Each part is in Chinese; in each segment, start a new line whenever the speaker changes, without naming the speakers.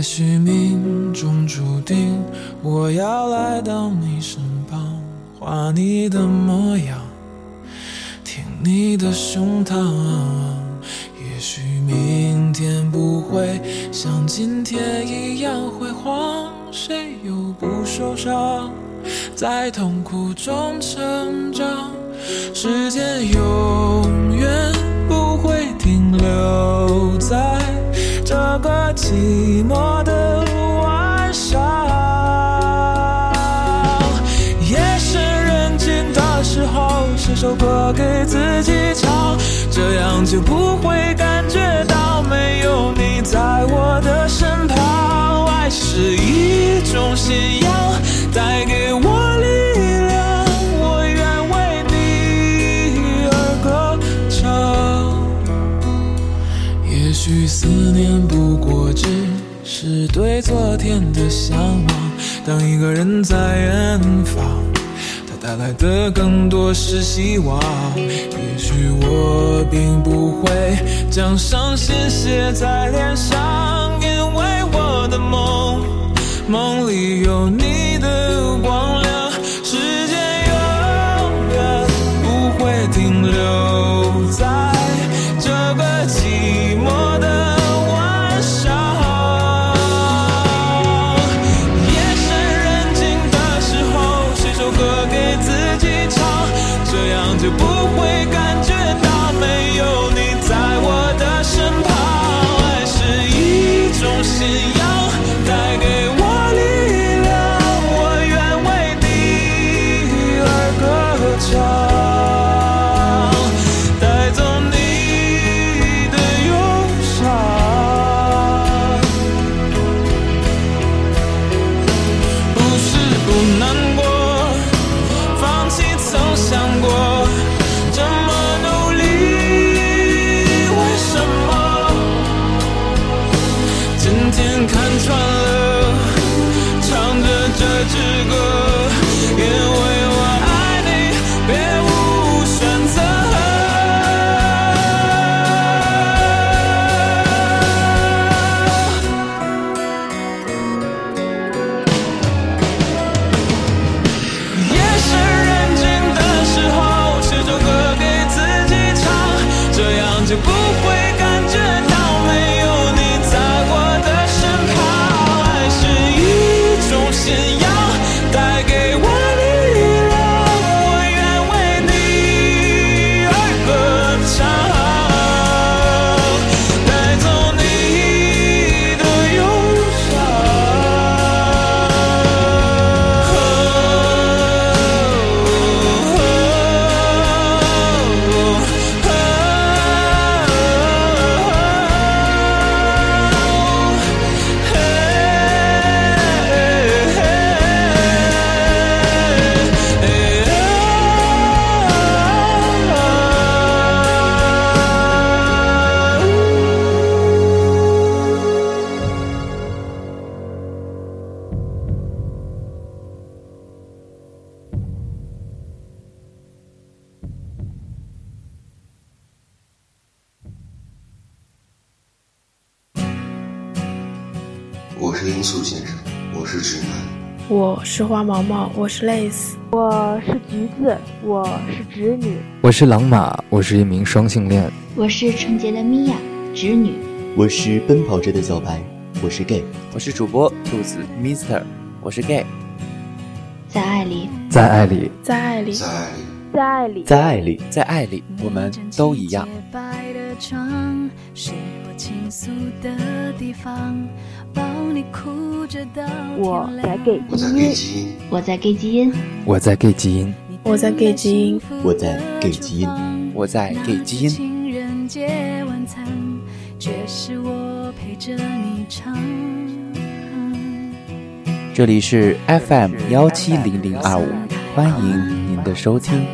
也许命中注定，我要来到你身旁，画你的模样，听你的胸膛。也许明天不会像今天一样辉煌，谁又不受伤，在痛苦中成这样就不会感觉到没有你在我的身旁。爱是一种信仰，带给我力量，我愿为你而歌唱。也许思念不过只是对昨天的向往。当一个人在远方，他带来的更多是希望。我并不会将伤心写在脸上，因为我的梦，梦里有你的光是
花毛毛，我是 Lace，
我是橘子，我是侄女，
我是狼马，我是一名双性恋。
我是纯洁的米娅，侄女。
我是奔跑着的小白，我是 gay。
我是主播兔子 Mister，我是 gay。
在爱里，
在爱里，
在爱里，
在爱里，
在爱里，
在爱里，
在爱里，我们都一样。
我在 gay
我在 gay 基因，
我在 gay 基因，
我在 gay 基因，
我在 gay 基因，
我在 gay 基因，
我在 gay 基因。
情人节晚餐，却是我陪着你唱。
这里是 FM 幺七零零二五，欢迎您的收听。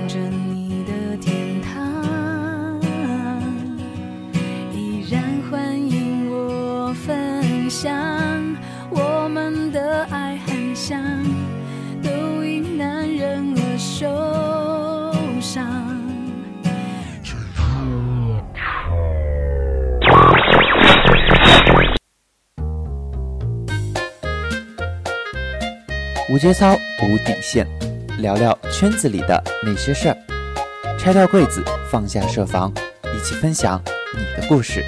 无节操，无底线，聊聊圈子里的那些事儿。拆掉柜子，放下设防，一起分享你的故事。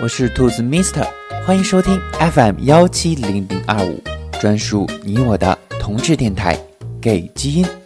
我是兔子 Mister，欢迎收听 FM 幺七零零二五，专属你我的同志电台，给基因。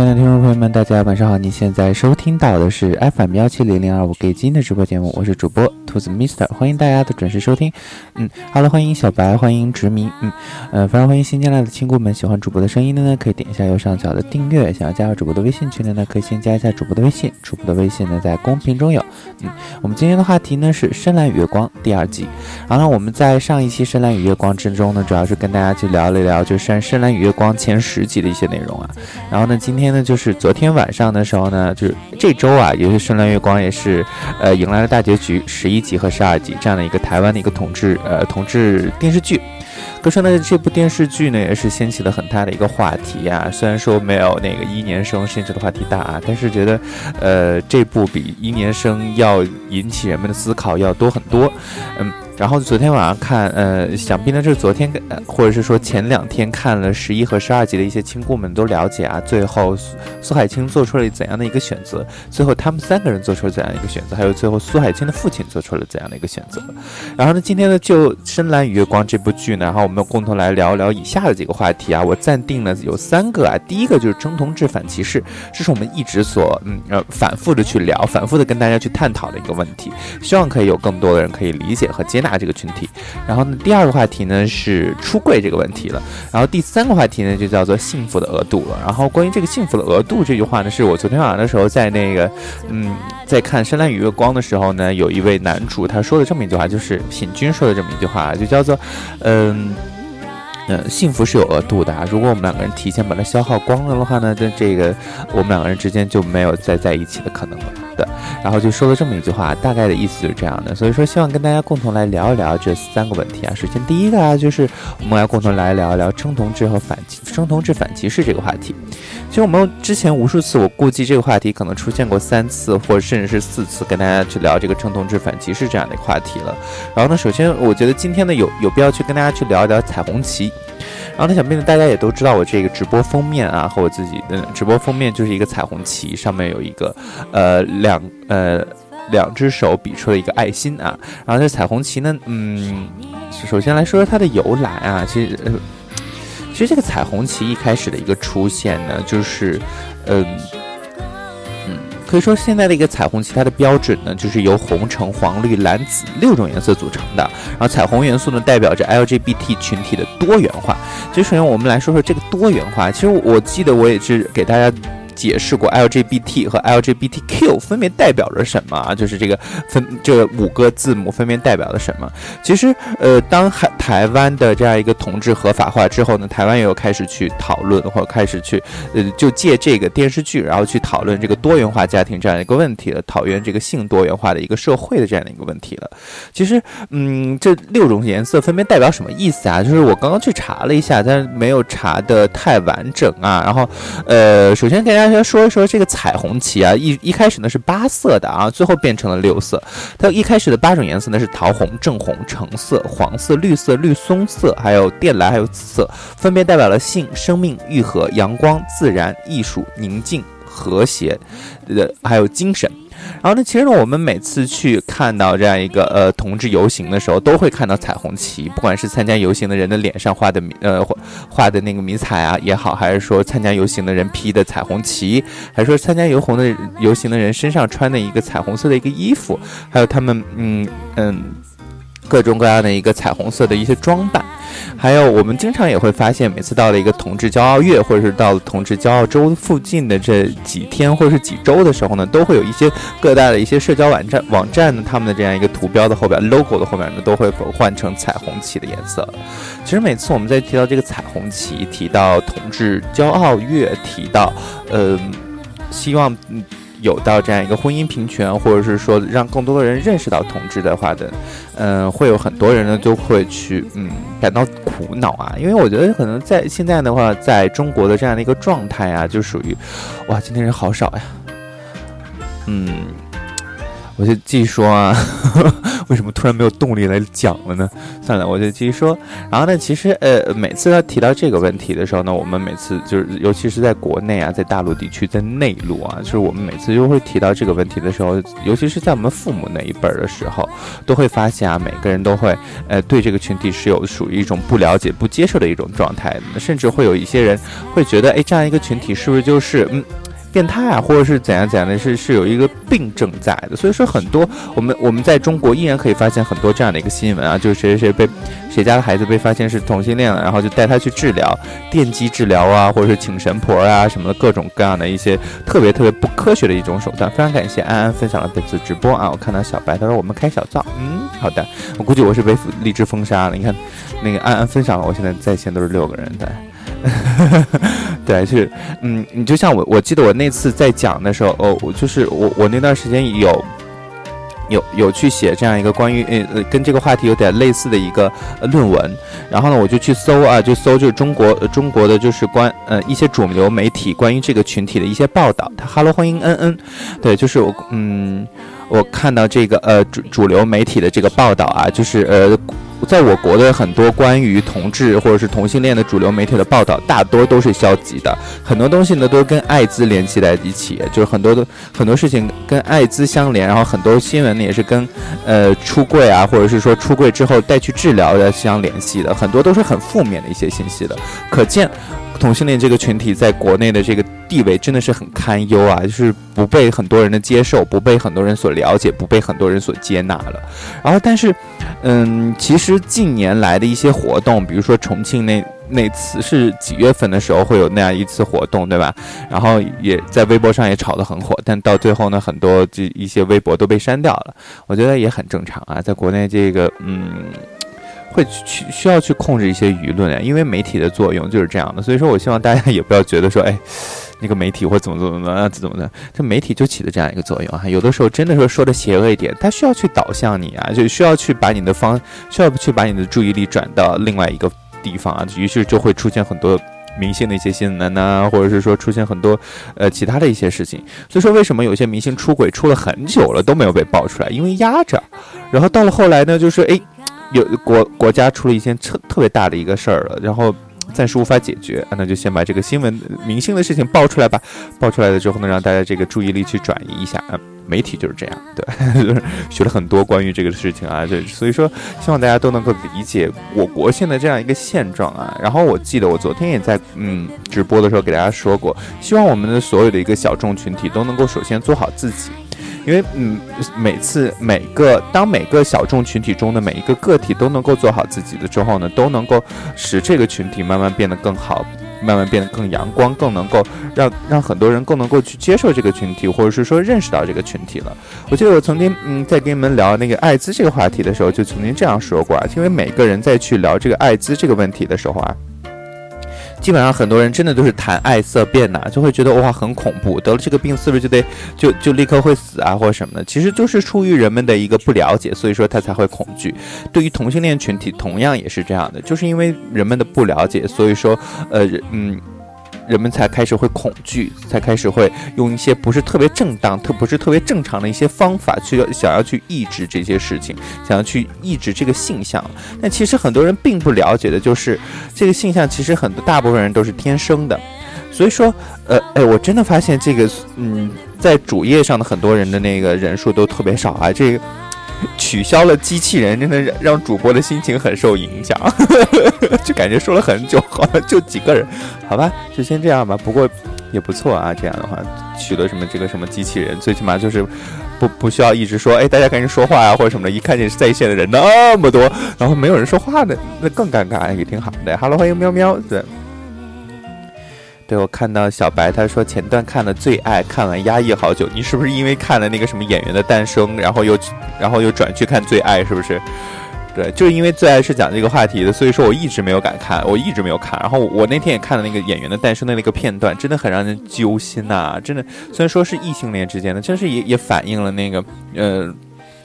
亲爱的听众朋友们，大家晚上好！您现在收听到的是 FM 幺七零零二五给金的直播节目，我是主播兔子 Mister，欢迎大家的准时收听。嗯好了，欢迎小白，欢迎殖民，嗯呃，非常欢迎新进来的亲故们，喜欢主播的声音的呢，可以点一下右上角的订阅。想要加入主播的微信群的呢，可以先加一下主播的微信，主播的微信呢在公屏中有。嗯，我们今天的话题呢是《深蓝与月光》第二季。然后呢，我们在上一期《深蓝与月光》之中呢，主要是跟大家去聊了一聊，就是《深蓝与月光》前十集的一些内容啊。然后呢。今天呢，就是昨天晚上的时候呢，就是这周啊，也是《深蓝月光》也是，呃，迎来了大结局，十一一集和十二集这样的一个台湾的一个统治，呃，统治电视剧。可是呢，这部电视剧呢，也是掀起了很大的一个话题啊。虽然说没有那个一年生甚至的话题大啊，但是觉得，呃，这部比一年生要引起人们的思考要多很多，嗯。然后昨天晚上看，呃，想必呢，就是昨天，呃，或者是说前两天看了十一和十二集的一些亲故们都了解啊，最后苏海清做出了怎样的一个选择？最后他们三个人做出了怎样的一个选择？还有最后苏海清的父亲做出了怎样的一个选择？然后呢，今天呢，就《深蓝与月光》这部剧呢，然后我们共同来聊一聊以下的几个话题啊。我暂定了有三个啊，第一个就是争同志反歧视，这是我们一直所嗯呃反复的去聊，反复的跟大家去探讨的一个问题，希望可以有更多的人可以理解和接纳。他这个群体，然后呢，第二个话题呢是出柜这个问题了，然后第三个话题呢就叫做幸福的额度了。然后关于这个幸福的额度这句话呢，是我昨天晚上的时候在那个，嗯，在看《深蓝与月光》的时候呢，有一位男主他说的这么一句话，就是品君说的这么一句话，就叫做，嗯。嗯，幸福是有额度的啊。如果我们两个人提前把它消耗光了的话呢，那这个我们两个人之间就没有再在一起的可能了。对，然后就说了这么一句话，大概的意思就是这样的。所以说，希望跟大家共同来聊一聊这三个问题啊。首先，第一个啊，就是我们要共同来聊一聊称同志和反称同志反歧视这个话题。其实我们之前无数次，我估计这个话题可能出现过三次，或甚至是四次，跟大家去聊这个称同志反歧视这样的话题了。然后呢，首先我觉得今天呢，有有必要去跟大家去聊一聊彩虹旗。然后呢，想必呢大家也都知道我这个直播封面啊，和我自己的直播封面就是一个彩虹旗，上面有一个呃两呃两只手比出了一个爱心啊。然后这彩虹旗呢，嗯，首先来说说它的由来啊，其实呃其实这个彩虹旗一开始的一个出现呢，就是嗯。可以说，现在的一个彩虹旗，它的标准呢，就是由红、橙、黄、绿、蓝、紫六种颜色组成的。然后，彩虹元素呢，代表着 LGBT 群体的多元化。其实，首先我们来说说这个多元化。其实，我记得我也是给大家。解释过 LGBT 和 LGBTQ 分别代表着什么啊？就是这个分这五个字母分别代表了什么？其实，呃，当海台湾的这样一个同志合法化之后呢，台湾也有开始去讨论，或者开始去，呃，就借这个电视剧，然后去讨论这个多元化家庭这样一个问题了，讨论这个性多元化的一个社会的这样的一个问题了。其实，嗯，这六种颜色分别代表什么意思啊？就是我刚刚去查了一下，但没有查的太完整啊。然后，呃，首先给大家。先说一说这个彩虹旗啊，一一开始呢是八色的啊，最后变成了六色。它一开始的八种颜色呢是桃红、正红、橙色、黄色、绿色、绿松色，还有靛蓝，还有紫色，分别代表了性、生命、愈合、阳光、自然、艺术、宁静、和谐，呃，还有精神。然后呢，其实呢，我们每次去看到这样一个呃同志游行的时候，都会看到彩虹旗，不管是参加游行的人的脸上画的呃画的那个迷彩啊也好，还是说参加游行的人披的彩虹旗，还是说参加游红的游行的人身上穿的一个彩虹色的一个衣服，还有他们嗯嗯各种各样的一个彩虹色的一些装扮。还有，我们经常也会发现，每次到了一个同志骄傲月，或者是到了同志骄傲周附近的这几天或者是几周的时候呢，都会有一些各大的一些社交网站网站呢，他们的这样一个图标的后边，logo 的后面呢，都会换成彩虹旗的颜色。其实每次我们在提到这个彩虹旗，提到同志骄傲月，提到，呃，希望嗯有到这样一个婚姻平权，或者是说让更多的人认识到同志的话的，嗯，会有很多人呢就会去嗯感到苦恼啊，因为我觉得可能在现在的话，在中国的这样的一个状态啊，就属于哇，今天人好少呀，嗯。我就继续说啊，为什么突然没有动力来讲了呢？算了，我就继续说。然后呢，其实呃，每次要提到这个问题的时候呢，我们每次就是，尤其是在国内啊，在大陆地区，在内陆啊，就是我们每次就会提到这个问题的时候，尤其是在我们父母那一辈的时候，都会发现啊，每个人都会呃对这个群体是有属于一种不了解、不接受的一种状态，甚至会有一些人会觉得，哎，这样一个群体是不是就是嗯。变态啊，或者是怎样怎样的，是是有一个病症在的，所以说很多我们我们在中国依然可以发现很多这样的一个新闻啊，就是谁谁谁被谁家的孩子被发现是同性恋了，然后就带他去治疗电击治疗啊，或者是请神婆啊什么的各种各样的一些特别特别不科学的一种手段。非常感谢安安分享了本次直播啊，我看到小白他说我们开小灶，嗯，好的，我估计我是被荔枝封杀了。你看那个安安分享了，我现在在线都是六个人在。对，是，嗯，你就像我，我记得我那次在讲的时候，哦，我就是我我那段时间有有有去写这样一个关于呃跟这个话题有点类似的一个论文，然后呢，我就去搜啊，就搜就是中国中国的就是关呃一些主流媒体关于这个群体的一些报道。他哈喽，欢迎恩恩，对，就是我嗯，我看到这个呃主主流媒体的这个报道啊，就是呃。在我国的很多关于同志或者是同性恋的主流媒体的报道，大多都是消极的。很多东西呢都跟艾滋联系在一起，就是很多的很多事情跟艾滋相连，然后很多新闻呢也是跟呃出柜啊，或者是说出柜之后带去治疗的相联系的，很多都是很负面的一些信息的。可见同性恋这个群体在国内的这个。地位真的是很堪忧啊，就是不被很多人的接受，不被很多人所了解，不被很多人所接纳了。然后，但是，嗯，其实近年来的一些活动，比如说重庆那那次是几月份的时候会有那样一次活动，对吧？然后也在微博上也炒得很火，但到最后呢，很多这一些微博都被删掉了。我觉得也很正常啊，在国内这个，嗯。会去需要去控制一些舆论啊，因为媒体的作用就是这样的，所以说我希望大家也不要觉得说，哎，那个媒体或怎么怎么怎么怎么的，这媒体就起的这样一个作用啊，有的时候真的说说的邪恶一点，它需要去导向你啊，就需要去把你的方，需要去把你的注意力转到另外一个地方啊，于是就会出现很多明星的一些新闻呐，或者是说出现很多呃其他的一些事情，所以说为什么有些明星出轨出了很久了都没有被爆出来，因为压着，然后到了后来呢，就是哎。有国国家出了一件特特别大的一个事儿了，然后暂时无法解决，那就先把这个新闻明星的事情爆出来吧。爆出来了之后呢，让大家这个注意力去转移一下啊。媒体就是这样，对，就 是学了很多关于这个事情啊，就所以说希望大家都能够理解我国现在这样一个现状啊。然后我记得我昨天也在嗯直播的时候给大家说过，希望我们的所有的一个小众群体都能够首先做好自己。因为嗯，每次每个当每个小众群体中的每一个个体都能够做好自己的之后呢，都能够使这个群体慢慢变得更好，慢慢变得更阳光，更能够让让很多人更能够去接受这个群体，或者是说认识到这个群体了。我记得我曾经嗯在跟你们聊那个艾滋这个话题的时候，就曾经这样说过啊，因为每个人在去聊这个艾滋这个问题的时候啊。基本上很多人真的都是谈爱色变呐，就会觉得哇很恐怖，得了这个病是不是就得就就立刻会死啊或者什么的？其实就是出于人们的一个不了解，所以说他才会恐惧。对于同性恋群体，同样也是这样的，就是因为人们的不了解，所以说呃嗯。人们才开始会恐惧，才开始会用一些不是特别正当、特不是特别正常的一些方法去想要去抑制这些事情，想要去抑制这个现象。但其实很多人并不了解的就是，这个现象其实很多大部分人都是天生的。所以说，呃，哎，我真的发现这个，嗯，在主页上的很多人的那个人数都特别少啊，这个。取消了机器人，真的让主播的心情很受影响，就感觉说了很久，好像就几个人，好吧，就先这样吧。不过也不错啊，这样的话取了什么这个什么机器人，最起码就是不不需要一直说，哎，大家赶紧说话啊或者什么的。一看见在线的人那么多，然后没有人说话的，那更尴尬，也挺好的。Hello，欢迎喵喵，对。对，我看到小白他说前段看了最爱，看完压抑好久。你是不是因为看了那个什么演员的诞生，然后又然后又转去看最爱，是不是？对，就是因为最爱是讲这个话题的，所以说我一直没有敢看，我一直没有看。然后我那天也看了那个演员的诞生的那个片段，真的很让人揪心呐、真的，虽然说是异性恋之间的，真是也也反映了那个呃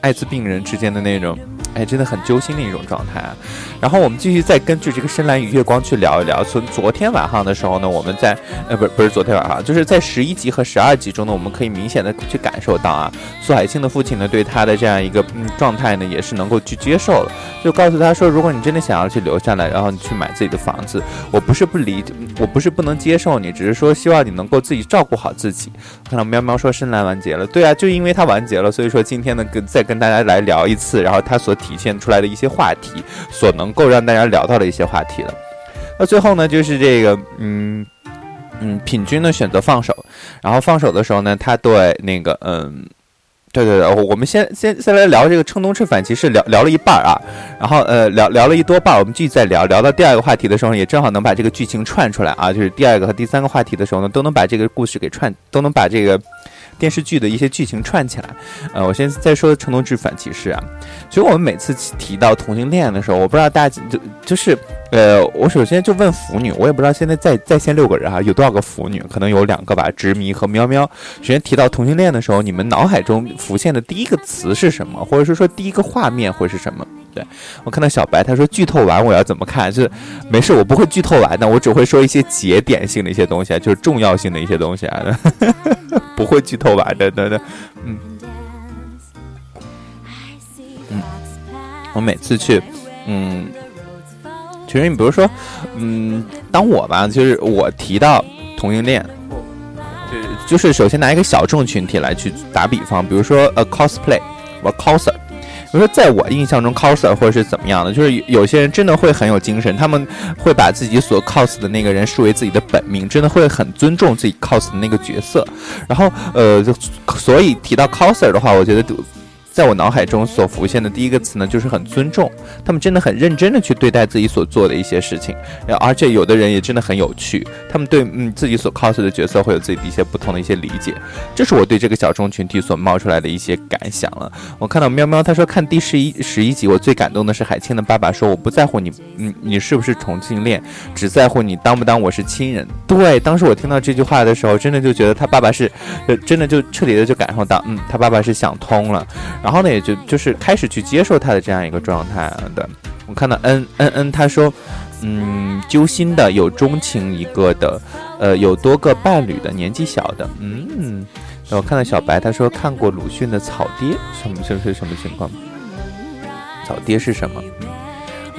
艾滋病人之间的那种，哎，真的很揪心的一种状态啊。然后我们继续再根据这个深蓝与月光去聊一聊。从昨天晚上的时候呢，我们在呃不是不是昨天晚上，就是在十一集和十二集中呢，我们可以明显的去感受到啊，苏海清的父亲呢对他的这样一个嗯状态呢也是能够去接受了，就告诉他说，如果你真的想要去留下来，然后你去买自己的房子，我不是不理，我不是不能接受你，只是说希望你能够自己照顾好自己。看到喵喵说深蓝完结了，对啊，就因为它完结了，所以说今天呢跟在跟大家来聊一次，然后它所体现出来的一些话题，所能够让大家聊到的一些话题了。那最后呢，就是这个，嗯嗯，品君呢选择放手，然后放手的时候呢，他对那个，嗯。对对对，我们先先先来聊这个《称东吃反骑士》，聊聊了一半儿啊，然后呃聊聊了一多半，我们继续再聊，聊到第二个话题的时候，也正好能把这个剧情串出来啊，就是第二个和第三个话题的时候呢，都能把这个故事给串，都能把这个电视剧的一些剧情串起来。呃，我先再说《称东治反骑士》啊，其实我们每次提到同性恋的时候，我不知道大家就就是呃，我首先就问腐女，我也不知道现在在在线六个人哈、有多少个腐女，可能有两个吧，执迷和喵喵。首先提到同性恋的时候，你们脑海中浮现的第一个词是什么，或者是说第一个画面会是什么？对我看到小白他说剧透完我要怎么看？就是没事，我不会剧透完的，我只会说一些节点性的一些东西啊，就是重要性的一些东西啊，不会剧透完的，对对，嗯嗯，我每次去，嗯，其实你比如说，嗯，当我吧，就是我提到同性恋。就是就是首先拿一个小众群体来去打比方，比如说呃 cosplay，我 coser，比如说在我印象中 coser 或者是怎么样的，就是有些人真的会很有精神，他们会把自己所 cos 的那个人视为自己的本命，真的会很尊重自己 cos 的那个角色。然后呃，所以提到 coser 的话，我觉得在我脑海中所浮现的第一个词呢，就是很尊重，他们真的很认真的去对待自己所做的一些事情，而且有的人也真的很有趣，他们对嗯自己所 cos 的角色会有自己的一些不同的一些理解，这是我对这个小众群体所冒出来的一些感想了。我看到喵喵他说看第十一十一集，我最感动的是海清的爸爸说我不在乎你嗯你是不是同性恋，只在乎你当不当我是亲人。对，当时我听到这句话的时候，真的就觉得他爸爸是，真的就彻底的就感受到，嗯，他爸爸是想通了。然后呢，也就就是开始去接受他的这样一个状态的。我看到恩恩恩，他说，嗯，揪心的，有钟情一个的，呃，有多个伴侣的，年纪小的，嗯。我看到小白，他说看过鲁迅的《草爹》，什么这是什么情况？草爹是什么？嗯。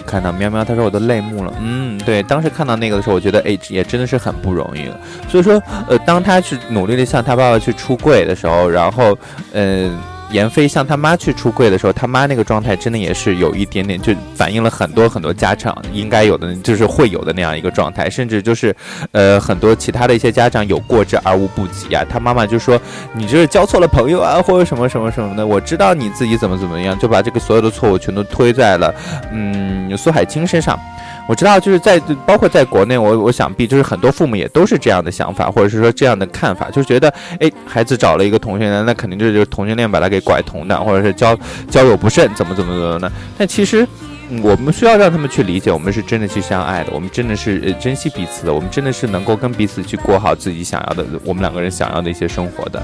看到喵喵，他说我都泪目了。嗯，对，当时看到那个的时候，我觉得哎，也真的是很不容易了。所以说，呃，当他去努力的向他爸爸去出柜的时候，然后，嗯、闫飞向他妈去出柜的时候，他妈那个状态真的也是有一点点，就反映了很多很多家长应该有的，就是会有的那样一个状态，甚至就是，呃，很多其他的一些家长有过之而无不及啊。他妈妈就说你就是交错了朋友啊，或者什么什么什么的。我知道你自己怎么怎么样，就把这个所有的错误全都推在了嗯苏海清身上。我知道，就是在包括在国内，我我想必就是很多父母也都是这样的想法，或者是说这样的看法，就是觉得，哎，孩子找了一个同性恋，那肯定就是同性恋把他给拐同的，或者是交交友不慎，怎么怎么怎么的。但其实，我们需要让他们去理解，我们是真的去相爱的，我们真的是珍惜彼此的，我们真的是能够跟彼此去过好自己想要的，我们两个人想要的一些生活的。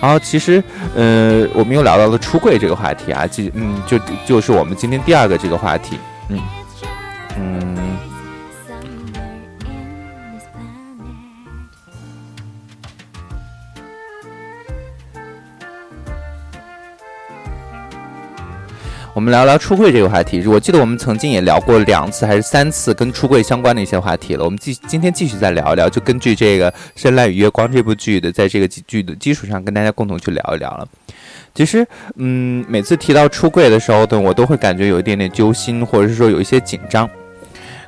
然后其实，呃，我们又聊到了出柜这个话题啊，就嗯，就就是我们今天第二个这个话题，嗯嗯。我们聊聊出柜这个话题。我记得我们曾经也聊过两次还是三次跟出柜相关的一些话题了。我们继今天继续再聊一聊，就根据这个《深蓝与月光》这部剧的，在这个剧的基础上，跟大家共同去聊一聊了。其实，嗯，每次提到出柜的时候，对我都会感觉有一点点揪心，或者是说有一些紧张。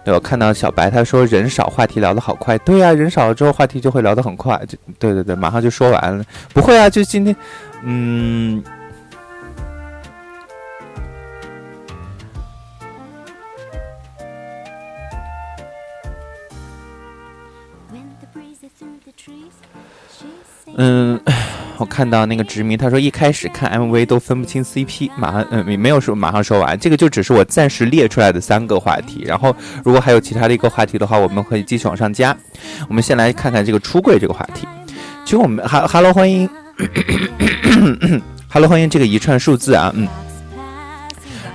有看到小白他说人少，话题聊得好快。对呀、人少了之后话题就会聊得很快。就对对对，马上就说完了。不会啊，就今天，嗯。嗯，我看到那个执迷，他说一开始看 MV 都分不清 CP，马上嗯没有说马上说完，这个就只是我暂时列出来的三个话题，然后如果还有其他的一个话题的话，我们可以继续往上加。我们先来看看这个出柜这个话题。其实我们哈哈喽欢迎，哈喽欢迎这个一串数字啊，嗯。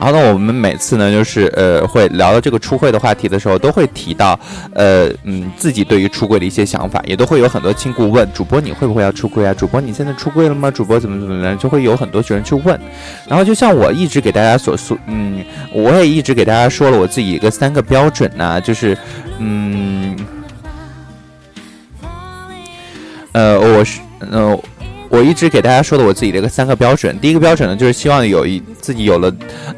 然后呢，我们每次呢，就是呃，会聊到这个出柜的话题的时候，都会提到，呃，嗯，自己对于出柜的一些想法，也都会有很多亲故问主播，你会不会要出柜啊？主播你现在出柜了吗？主播怎么怎么样？就会有很多学生去问。然后就像我一直给大家所说，嗯，我也一直给大家说了我自己一个三个标准呢，就是，嗯，呃，我是，呃。我一直给大家说的我自己的一个三个标准，第一个标准呢，就是希望有一自己有了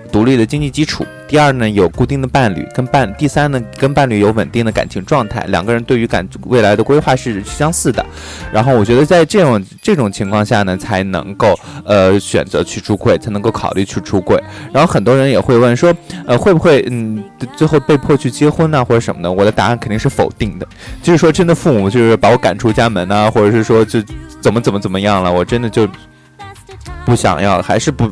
独立的经济基础。第二呢，有固定的伴侣跟伴；第三呢，跟伴侣有稳定的感情状态，两个人对于感未来的规划是相似的。然后我觉得在这种这种情况下呢，才能够呃选择去出柜，才能够考虑去出柜。然后很多人也会问说，呃会不会嗯最后被迫去结婚呢，或者什么的？我的答案肯定是否定的。就是说真的，父母就是把我赶出家门啊，或者是说就怎么怎么怎么样了，我真的就。不想要，还是不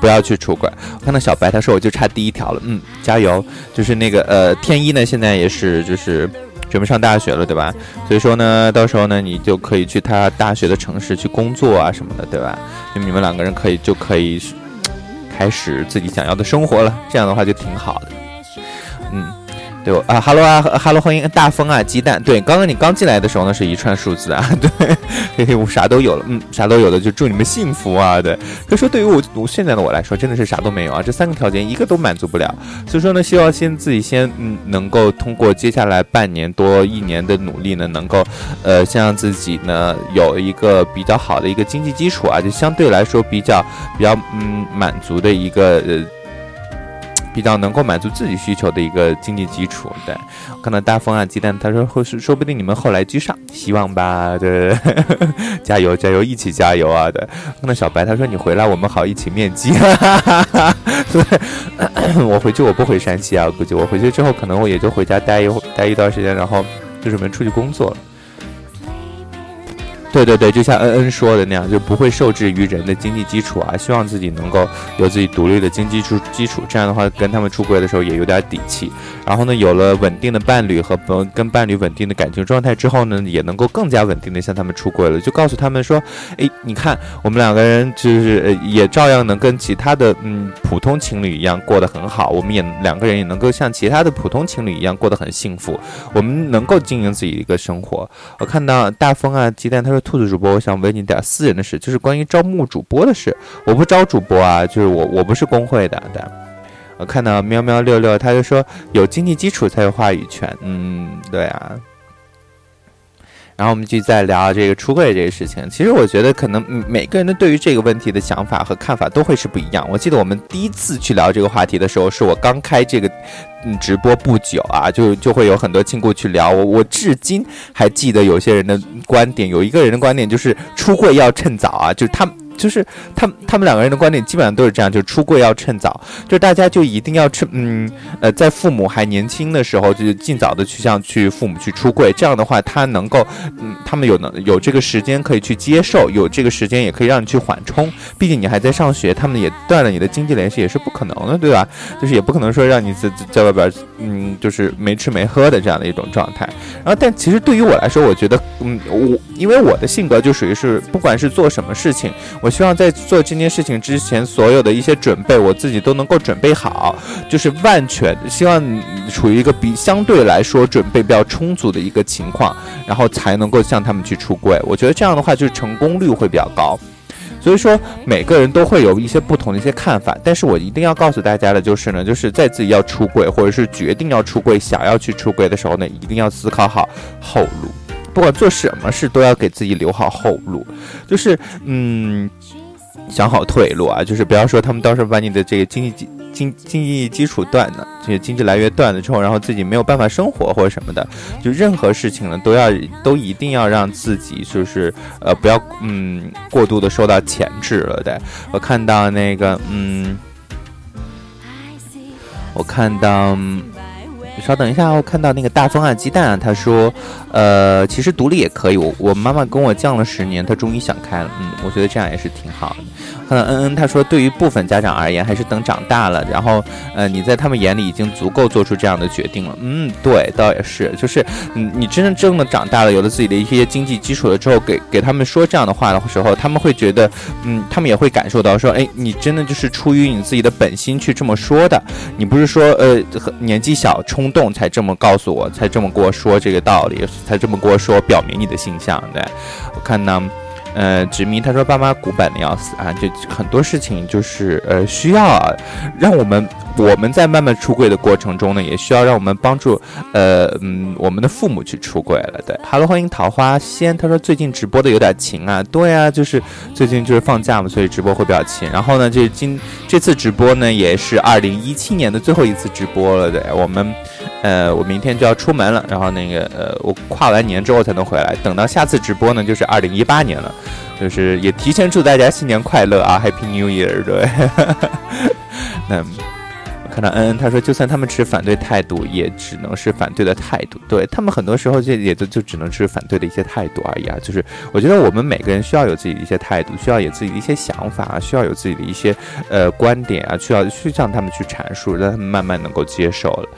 不要去出轨。我看到小白，他说我就差第一条了，嗯，加油。就是那个呃，天一呢，现在也是就是准备上大学了，对吧？所以说呢，到时候呢，你就可以去他大学的城市去工作啊什么的，对吧？就你们两个人可以就可以开始自己想要的生活了，这样的话就挺好的，对啊哈喽啊哈喽，欢迎大风啊，鸡蛋。对，刚刚你刚进来的时候呢，是一串数字啊。对，嘿嘿，我啥都有了，嗯，啥都有的，就祝你们幸福啊。对，可以说对于我我现在的我来说，真的是啥都没有啊，这三个条件一个都满足不了。所以说呢，希望先自己先嗯，能够通过接下来半年多一年的努力呢，能够呃，先让自己呢有一个比较好的一个经济基础啊，就相对来说比较比较嗯满足的一个呃。比较能够满足自己需求的一个经济基础，对看到大风啊鸡蛋，他说会是说不定你们后来居上，希望吧，对，加油加油，一起加油啊！对，看到小白他说你回来我们好一起面基，对，我回去我不回山西啊，估计我回去之后可能我也就回家待一待一段时间，然后就准备出去工作了。对对对，就像恩恩说的那样，就不会受制于人的经济基础啊。希望自己能够有自己独立的经济基基础，这样的话跟他们出轨的时候也有点底气。然后呢，有了稳定的伴侣和跟伴侣稳定的感情状态之后呢，也能够更加稳定的向他们出轨了。就告诉他们说，哎，你看我们两个人就是也照样能跟其他的嗯普通情侣一样过得很好，我们也两个人也能够像其他的普通情侣一样过得很幸福，我们能够经营自己一个生活。我看到大风啊鸡蛋他说。兔子主播，我想问你点私人的事，就是关于招募主播的事。我不招主播啊，就是我我不是工会的。对，我看到喵喵六六，他就说有经济基础才有话语权。嗯，对啊。然后我们就再聊这个出柜这个事情。其实我觉得，可能每个人的对于这个问题的想法和看法都会是不一样。我记得我们第一次去聊这个话题的时候，是我刚开这个嗯直播不久啊，就就会有很多亲故去聊。我我至今还记得有些人的观点，有一个人的观点就是出柜要趁早啊，就是他。就是他们他们两个人的观点基本上都是这样，就是出柜要趁早，就是大家就一定要趁嗯呃在父母还年轻的时候，就是尽早的去向去父母去出柜，这样的话他能够嗯他们有能有这个时间可以去接受，有这个时间也可以让你去缓冲，毕竟你还在上学，他们也断了你的经济联系也是不可能的，对吧？就是也不可能说让你在在外边嗯就是没吃没喝的这样的一种状态。然后但其实对于我来说，我觉得嗯我因为我的性格就属于是不管是做什么事情。我希望在做这件事情之前，所有的一些准备，我自己都能够准备好，就是万全。希望处于一个比相对来说准备比较充足的一个情况，然后才能够向他们去出柜。我觉得这样的话，就是成功率会比较高。所以说，每个人都会有一些不同的一些看法，但是我一定要告诉大家的就是呢，就是在自己要出柜或者是决定要出柜、想要去出柜的时候呢，一定要思考好后路。不管做什么事，都要给自己留好后路，就是嗯，想好退路啊，就是不要说他们到时候把你的这个经济经经经济基础断了，这个经济来源断了之后，然后自己没有办法生活或者什么的，就任何事情呢，都要都一定要让自己就是呃不要嗯过度的受到钳制了的。我看到那个嗯，我看到。稍等一下，我看到那个大风啊鸡蛋啊，他说，呃，其实独立也可以。我我妈妈跟我犟了十年，她终于想开了。嗯，我觉得这样也是挺好的。看到嗯嗯，他说，对于部分家长而言，还是等长大了，然后呃，你在他们眼里已经足够做出这样的决定了。嗯，对，倒也是，就是你你真正正的长大了，有了自己的一些经济基础了之后，给给他们说这样的话的时候，他们会觉得，嗯，他们也会感受到说，哎，你真的就是出于你自己的本心去这么说的，你不是说呃年纪小冲冲动才这么告诉我，才这么跟我说这个道理，才这么跟我说表明你的形象。对我看呢。呃，执迷他说爸妈古板的要死啊，就很多事情就是呃需要啊，让我们我们在慢慢出柜的过程中呢，也需要让我们帮助呃嗯我们的父母去出柜了。对，Hello，欢迎桃花仙，他说最近直播的有点勤啊，对啊，就是最近就是放假嘛，所以直播会比较勤。然后呢，这今这次直播呢也是二零一七年的最后一次直播了，对，我们呃我明天就要出门了，然后那个呃我跨完年之后才能回来，等到下次直播呢就是二零一八年了。就是也提前祝大家新年快乐啊，Happy New Year！对，那嗯看到恩恩他说，就算他们持反对态度，也只能是反对的态度。对他们很多时候就也就就只能是反对的一些态度而已啊。就是我觉得我们每个人需要有自己的一些态度，需要有自己的一些想法啊，需要有自己的一些呃观点啊，需要去向他们去阐述，让他们慢慢能够接受了。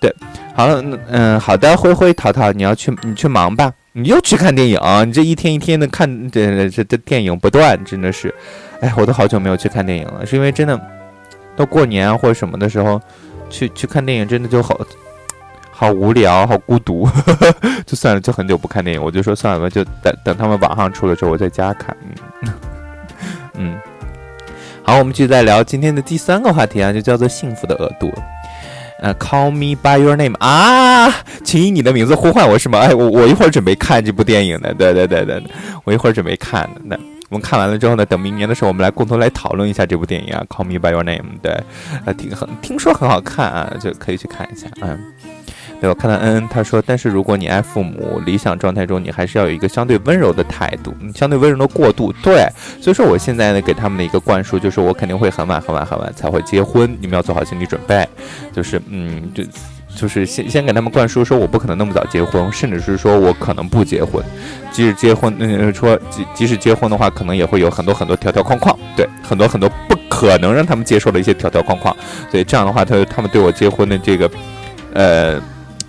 对，好了，嗯，好的，灰灰淘淘，你要去，你去忙吧。你又去看电影，你这一天一天的看这这这电影不断，真的是，哎，我都好久没有去看电影了，是因为真的，到过年或者什么的时候，去去看电影真的就好，好无聊，好孤独，就算了，就很久不看电影，我就说算了吧，就等等他们网上出了之后我在家看，嗯 嗯，好，我们继续再聊今天的第三个话题啊，就叫做幸福的额度。呃，Call me by your name 啊，请以你的名字呼唤我是吗？哎，我我一会儿准备看这部电影的，对对对对，我一会儿准备看的。我们看完了之后呢，等明年的时候，我们来共同来讨论一下这部电影啊，Call me by your name，对，呃，挺很听说很好看啊，就可以去看一下，嗯。对我看到恩恩他说，但是如果你爱父母，理想状态中你还是要有一个相对温柔的态度，相对温柔的过渡。对，所以说我现在呢给他们的一个灌输就是，我肯定会很晚很晚很晚才会结婚，你们要做好心理准备。就是嗯，就就是先先给他们灌输说，我不可能那么早结婚，甚至是说我可能不结婚。即使结婚，嗯，说即即使结婚的话，可能也会有很多很多条条框框，对，很多很多不可能让他们接受的一些条条框框。所以这样的话，他他们对我结婚的这个，呃。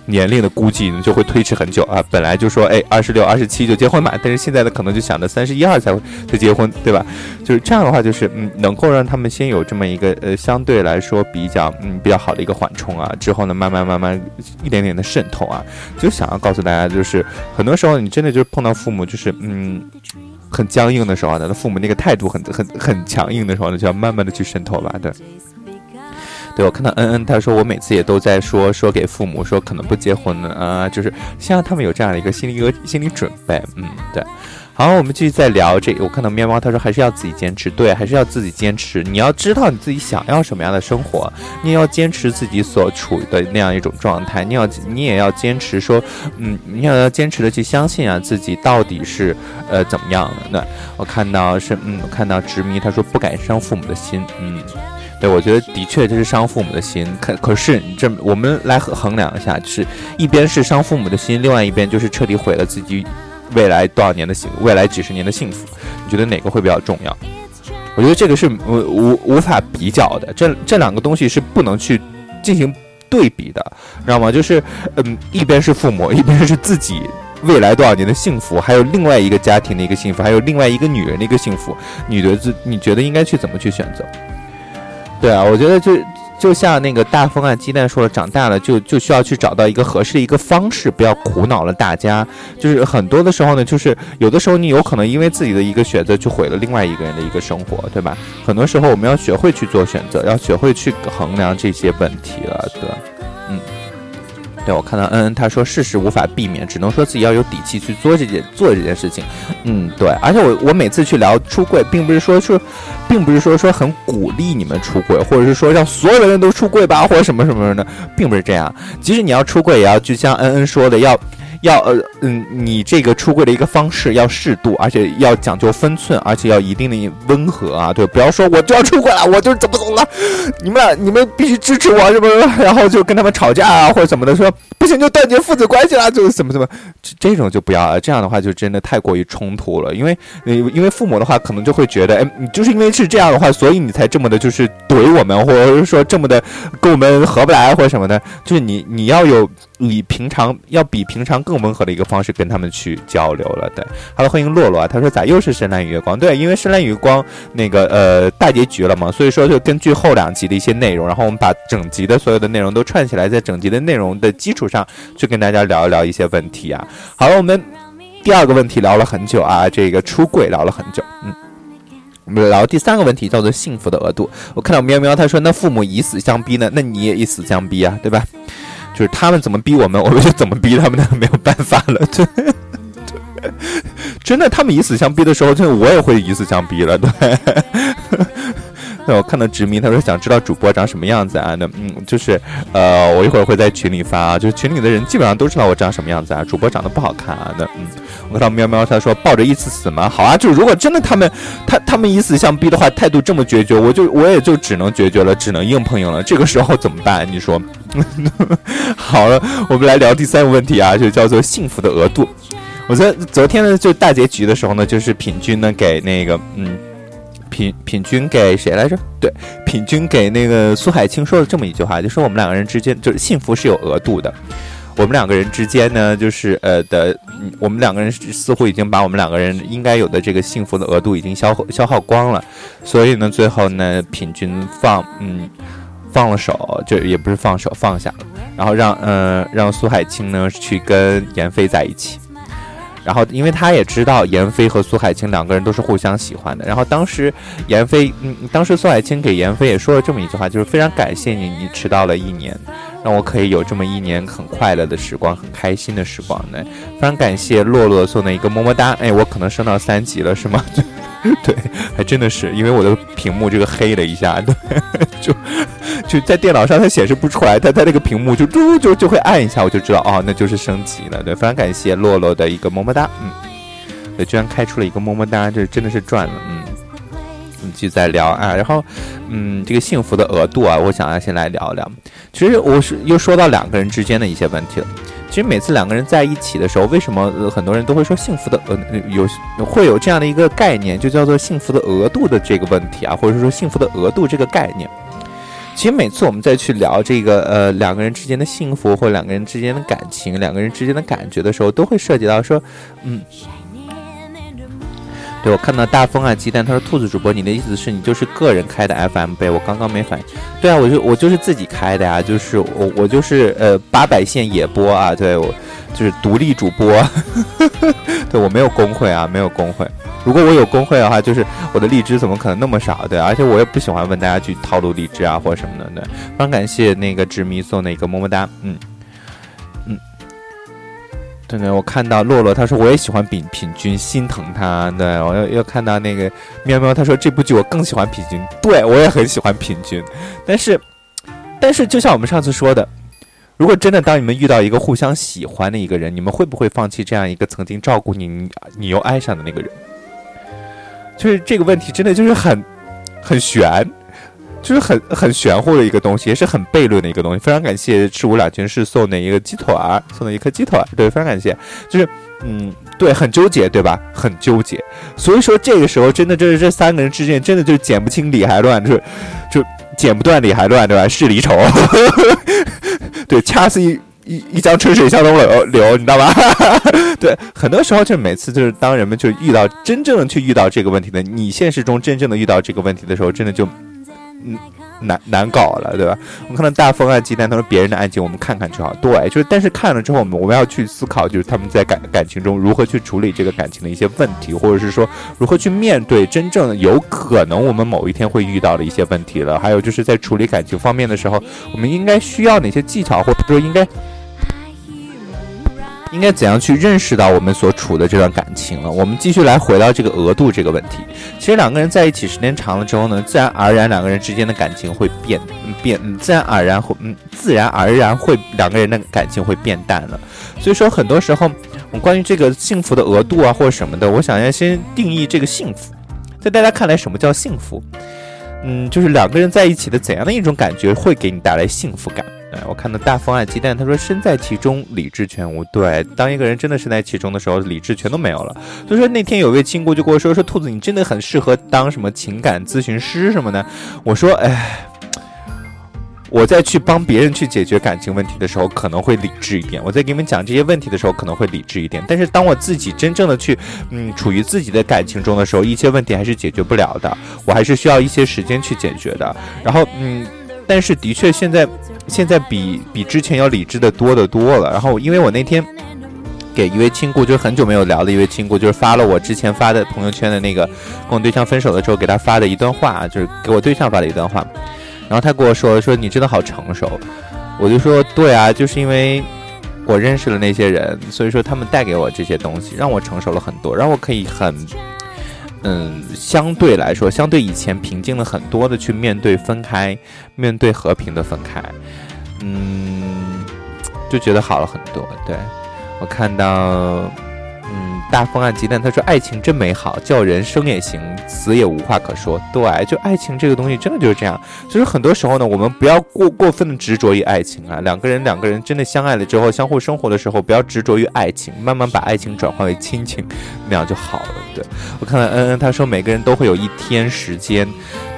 年龄的估计呢就会推迟很久啊，本来就说哎二十六二十七就结婚嘛，但是现在呢可能就想着三十一二才会才结婚，对吧？就是这样的话，就是嗯能够让他们先有这么一个呃相对来说比较嗯比较好的一个缓冲啊，之后呢慢慢慢慢一点点的渗透啊，就想要告诉大家，就是很多时候你真的就是碰到父母就是嗯很僵硬的时候呢，那父母那个态度很很很强硬的时候呢，就要慢慢的去渗透吧，对。对，我看到恩恩，他说我每次也都在说说给父母说可能不结婚呢啊，就是先让他们有这样的一个心理一个心理准备。嗯，对。好，我们继续再聊这。我看到面包，他说还是要自己坚持，对，还是要自己坚持。你要知道你自己想要什么样的生活，你也要坚持自己所处的那样一种状态。你要，你也要坚持说，嗯，你要要坚持的去相信啊，自己到底是呃怎么样的。那我看到是，嗯，我看到执迷，他说不敢伤父母的心，嗯。对，我觉得的确这是伤父母的心。可可是，这我们来衡量一下，就是一边是伤父母的心，另外一边就是彻底毁了自己未来多少年的幸，未来几十年的幸福。你觉得哪个会比较重要？我觉得这个是无无无法比较的，这这两个东西是不能去进行对比的，知道吗？就是嗯，一边是父母，一边是自己未来多少年的幸福，还有另外一个家庭的一个幸福，还有另外一个女人的一个幸福。你觉得自你觉得应该去怎么去选择？对啊，我觉得就就像那个大风啊，鸡蛋说的，长大了就就需要去找到一个合适的一个方式，不要苦恼了大家。就是很多的时候呢，就是有的时候你有可能因为自己的一个选择，就毁了另外一个人的一个生活，对吧？很多时候我们要学会去做选择，要学会去衡量这些问题了，对，我看到恩恩他说事实无法避免，只能说自己要有底气去做这件做这件事情。嗯，对。而且我我每次去聊出柜，并不是说是，并不是说说很鼓励你们出柜，或者是说让所有的人都出柜吧，或者什么什么的，并不是这样。即使你要出柜，也要就像恩恩说的，要要呃嗯，你这个出柜的一个方式要适度，而且要讲究分寸，而且要一定的温和啊，对，不要说我就要出轨了，我就是怎么怎么了，你们俩你们必须支持我什么，然后就跟他们吵架啊或者怎么的，说不行就断绝父子关系啦，就怎么怎么，这这种就不要了，这样的话就真的太过于冲突了，因为因为父母的话可能就会觉得，哎，你就是因为是这样的话，所以你才这么的，就是怼我们，或者是说这么的跟我们合不来或者什么的，就是你你要有以平常要比平常更温和的一个方式跟他们去交流了。对，好了，欢迎洛洛啊，他说咋又是深蓝与月光？对，因为深蓝与月光那个呃大结局了嘛，所以说就根据后两集的一些内容，然后我们把整集的所有的内容都串起来，在整集的内容的基础上去跟大家聊一聊一些问题啊。好了，我们第二个问题聊了很久啊，这个出柜聊了很久，嗯。我们聊第三个问题，叫做幸福的额度。我看到喵喵他说：“那父母以死相逼呢？那你也以死相逼啊，对吧？就是他们怎么逼我们，我们就怎么逼他们，那没有办法了。对，真的，他们以死相逼的时候，就我也会以死相逼了。对。那我看到直迷，他说想知道主播长什么样子啊？那嗯，就是呃，我一会儿会在群里发啊，就是群里的人基本上都知道我长什么样子啊。主播长得不好看啊，那嗯，我看到喵喵他说抱着一次死吗？好啊，就如果真的他们他他们以死相逼的话，态度这么决绝，我就我也就只能决绝了，只能硬碰硬了。这个时候怎么办？你说？好了，我们来聊第三个问题啊，就叫做幸福的额度。我在昨天呢，就大结局的时候呢，就是品君呢给那个嗯。品品君给谁来着？对，品君给那个苏海清说了这么一句话，就说我们两个人之间就是幸福是有额度的。我们两个人之间呢，就是呃的，我们两个人似乎已经把我们两个人应该有的这个幸福的额度已经消耗消耗光了。所以呢，最后呢，品君放嗯放了手，就也不是放手放下了，然后让嗯让苏海清呢去跟闫飞在一起。然后，因为他也知道闫飞和苏海清两个人都是互相喜欢的。然后当时闫飞，嗯，当时苏海清给闫飞也说了这么一句话，就是非常感谢你，你迟到了一年，让我可以有这么一年很快乐的时光，很开心的时光呢。非常感谢洛洛送的一个么么哒。哎，我可能升到三级了，是吗？对，还真的是，因为我的屏幕这个黑了一下，对，就就在电脑上它显示不出来，它它那个屏幕就嘟就就会按一下，我就知道哦，那就是升级了。对，非常感谢洛洛的一个么么哒，嗯，对，居然开出了一个么么哒，这真的是赚了，嗯。我们继续再聊啊，然后，嗯，这个幸福的额度啊，我想要先来聊聊。其实我是又说到两个人之间的一些问题了。其实每次两个人在一起的时候，为什么很多人都会说幸福的呃有会有这样的一个概念，就叫做幸福的额度的这个问题啊，或者说幸福的额度这个概念。其实每次我们再去聊这个呃两个人之间的幸福或两个人之间的感情、两个人之间的感觉的时候，都会涉及到说，嗯。对，我看到大风啊，鸡蛋，他说兔子主播，你的意思是你就是个人开的 FM 呗？我刚刚没反应。对啊，我就我就是自己开的呀，就是我我就是呃八百线野播啊，对我就是独立主播，对我没有工会啊，没有工会。如果我有工会的话，就是我的荔枝怎么可能那么少？对，而且我也不喜欢问大家去套路荔枝啊或者什么的。对，非常感谢那个执迷送的一个么么哒，嗯。对对，我看到洛洛，他说我也喜欢品品君，心疼他。对我又又看到那个喵喵，他说这部剧我更喜欢品君。对我也很喜欢品君，但是，但是就像我们上次说的，如果真的当你们遇到一个互相喜欢的一个人，你们会不会放弃这样一个曾经照顾你，你又爱上的那个人？就是这个问题，真的就是很很悬。就是很很玄乎的一个东西，也是很悖论的一个东西。非常感谢赤无两军士送的一个鸡腿儿，送的一颗鸡腿儿，对，非常感谢。就是，嗯，对，很纠结，对吧？很纠结。所以说这个时候，真的就是这三个人之间，真的就是剪不清理还乱，就是就剪不断理还乱，对吧？是离愁。对，恰似一一一江春水向东流，流，你知道吧？对，很多时候就每次就是当人们就遇到真正的去遇到这个问题的，你现实中真正的遇到这个问题的时候，真的就。嗯，难难搞了，对吧？我们看到大风啊、鸡蛋，他说别人的案件我们看看就好。对，就是但是看了之后，我们我们要去思考，就是他们在感感情中如何去处理这个感情的一些问题，或者是说如何去面对真正有可能我们某一天会遇到的一些问题了。还有就是在处理感情方面的时候，我们应该需要哪些技巧，或者说应该。应该怎样去认识到我们所处的这段感情了。我们继续来回到这个额度这个问题。其实两个人在一起时间长了之后呢，自然而然两个人之间的感情会变变，自然而然会嗯，自然而然会两个人的感情会变淡了。所以说，很多时候，我关于这个幸福的额度啊或者什么的，我想要先定义这个幸福。在大家看来，什么叫幸福？嗯，就是两个人在一起的怎样的一种感觉会给你带来幸福感？哎，我看到大风爱鸡蛋，他说身在其中，理智全无。对，当一个人真的身在其中的时候，理智全都没有了。所以说那天有位亲姑就跟我说，说兔子你真的很适合当什么情感咨询师什么的。我说，哎。我在去帮别人去解决感情问题的时候，可能会理智一点；我在给你们讲这些问题的时候，可能会理智一点。但是当我自己真正的去，嗯，处于自己的感情中的时候，一些问题还是解决不了的，我还是需要一些时间去解决的。然后，嗯，但是的确现在，现在比比之前要理智的多得多了。然后，因为我那天给一位亲故，就是很久没有聊的一位亲故，就是发了我之前发的朋友圈的那个跟我对象分手的时候给他发的一段话，就是给我对象发的一段话。然后他跟我说：“说你真的好成熟。”我就说：“对啊，就是因为我认识了那些人，所以说他们带给我这些东西，让我成熟了很多，让我可以很，嗯，相对来说，相对以前平静了很多的去面对分开，面对和平的分开，嗯，就觉得好了很多。对我看到。”嗯大风啊，鸡蛋，他说爱情真美好，叫人生也行，死也无话可说。对，就爱情这个东西，真的就是这样。所以很多时候呢，我们不要过过分的执着于爱情啊。两个人，两个人真的相爱了之后，相互生活的时候，不要执着于爱情，慢慢把爱情转化为亲情，那样就好了。对我看到恩恩，他说每个人都会有一天时间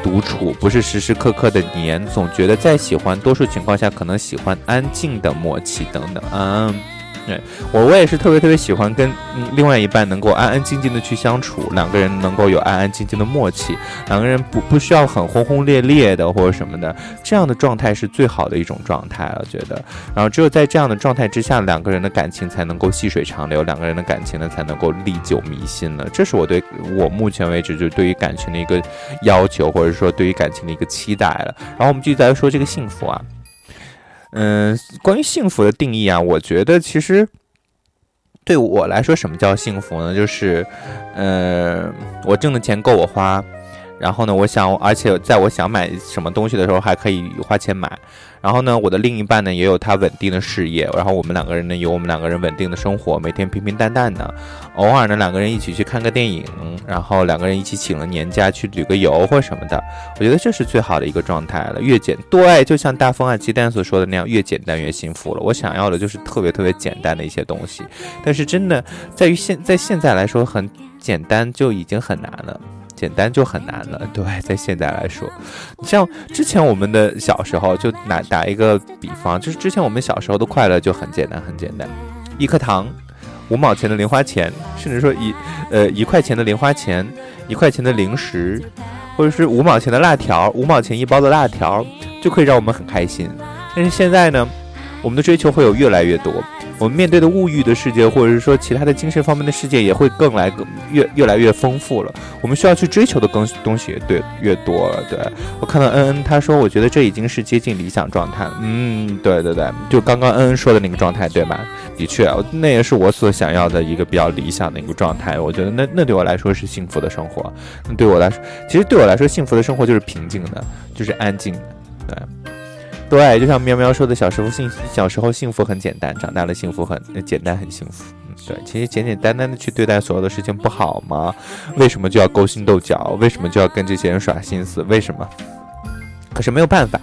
独处，不是时时刻刻的黏，总觉得再喜欢，多数情况下可能喜欢安静的默契等等。嗯。对我，我也是特别特别喜欢跟另外一半能够安安静静的去相处，两个人能够有安安静静的默契，两个人不不需要很轰轰烈烈的或者什么的，这样的状态是最好的一种状态，我觉得。然后只有在这样的状态之下，两个人的感情才能够细水长流，两个人的感情呢才能够历久弥新了。这是我对我目前为止就对于感情的一个要求，或者说对于感情的一个期待了。然后我们继续再说这个幸福啊。嗯，关于幸福的定义啊，我觉得其实对我来说，什么叫幸福呢？就是，嗯，我挣的钱够我花，然后呢，我想，而且在我想买什么东西的时候，还可以花钱买。然后呢，我的另一半呢也有他稳定的事业，然后我们两个人呢有我们两个人稳定的生活，每天平平淡淡的，偶尔呢两个人一起去看个电影，然后两个人一起请了年假去旅个游或什么的，我觉得这是最好的一个状态了。越简对，就像大风啊鸡蛋所说的那样，越简单越幸福了。我想要的就是特别特别简单的一些东西，但是真的在于现在现在来说很简单就已经很难了。简单就很难了，对，在现在来说，你像之前我们的小时候，就拿打一个比方，就是之前我们小时候的快乐就很简单，很简单，一颗糖，五毛钱的零花钱，甚至说一呃一块钱的零花钱，一块钱的零食，或者是五毛钱的辣条，五毛钱一包的辣条，就可以让我们很开心。但是现在呢，我们的追求会有越来越多。我们面对的物欲的世界，或者是说其他的精神方面的世界，也会更来更越越来越丰富了。我们需要去追求的更东西也，对越多了。对我看到恩恩他说，我觉得这已经是接近理想状态。嗯，对对对，就刚刚恩恩说的那个状态，对吧？的确，那也是我所想要的一个比较理想的一个状态。我觉得那那对我来说是幸福的生活。那对我来说，其实对我来说，幸福的生活就是平静的，就是安静的。对。对，就像喵喵说的，小时候幸小时候幸福很简单，长大了幸福很简单很幸福。嗯，对，其实简简单单的去对待所有的事情不好吗？为什么就要勾心斗角？为什么就要跟这些人耍心思？为什么？可是没有办法，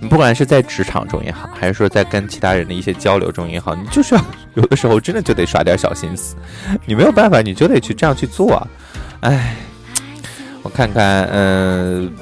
你不管是在职场中也好，还是说在跟其他人的一些交流中也好，你就是要有的时候真的就得耍点小心思。你没有办法，你就得去这样去做。啊。哎，我看看，嗯。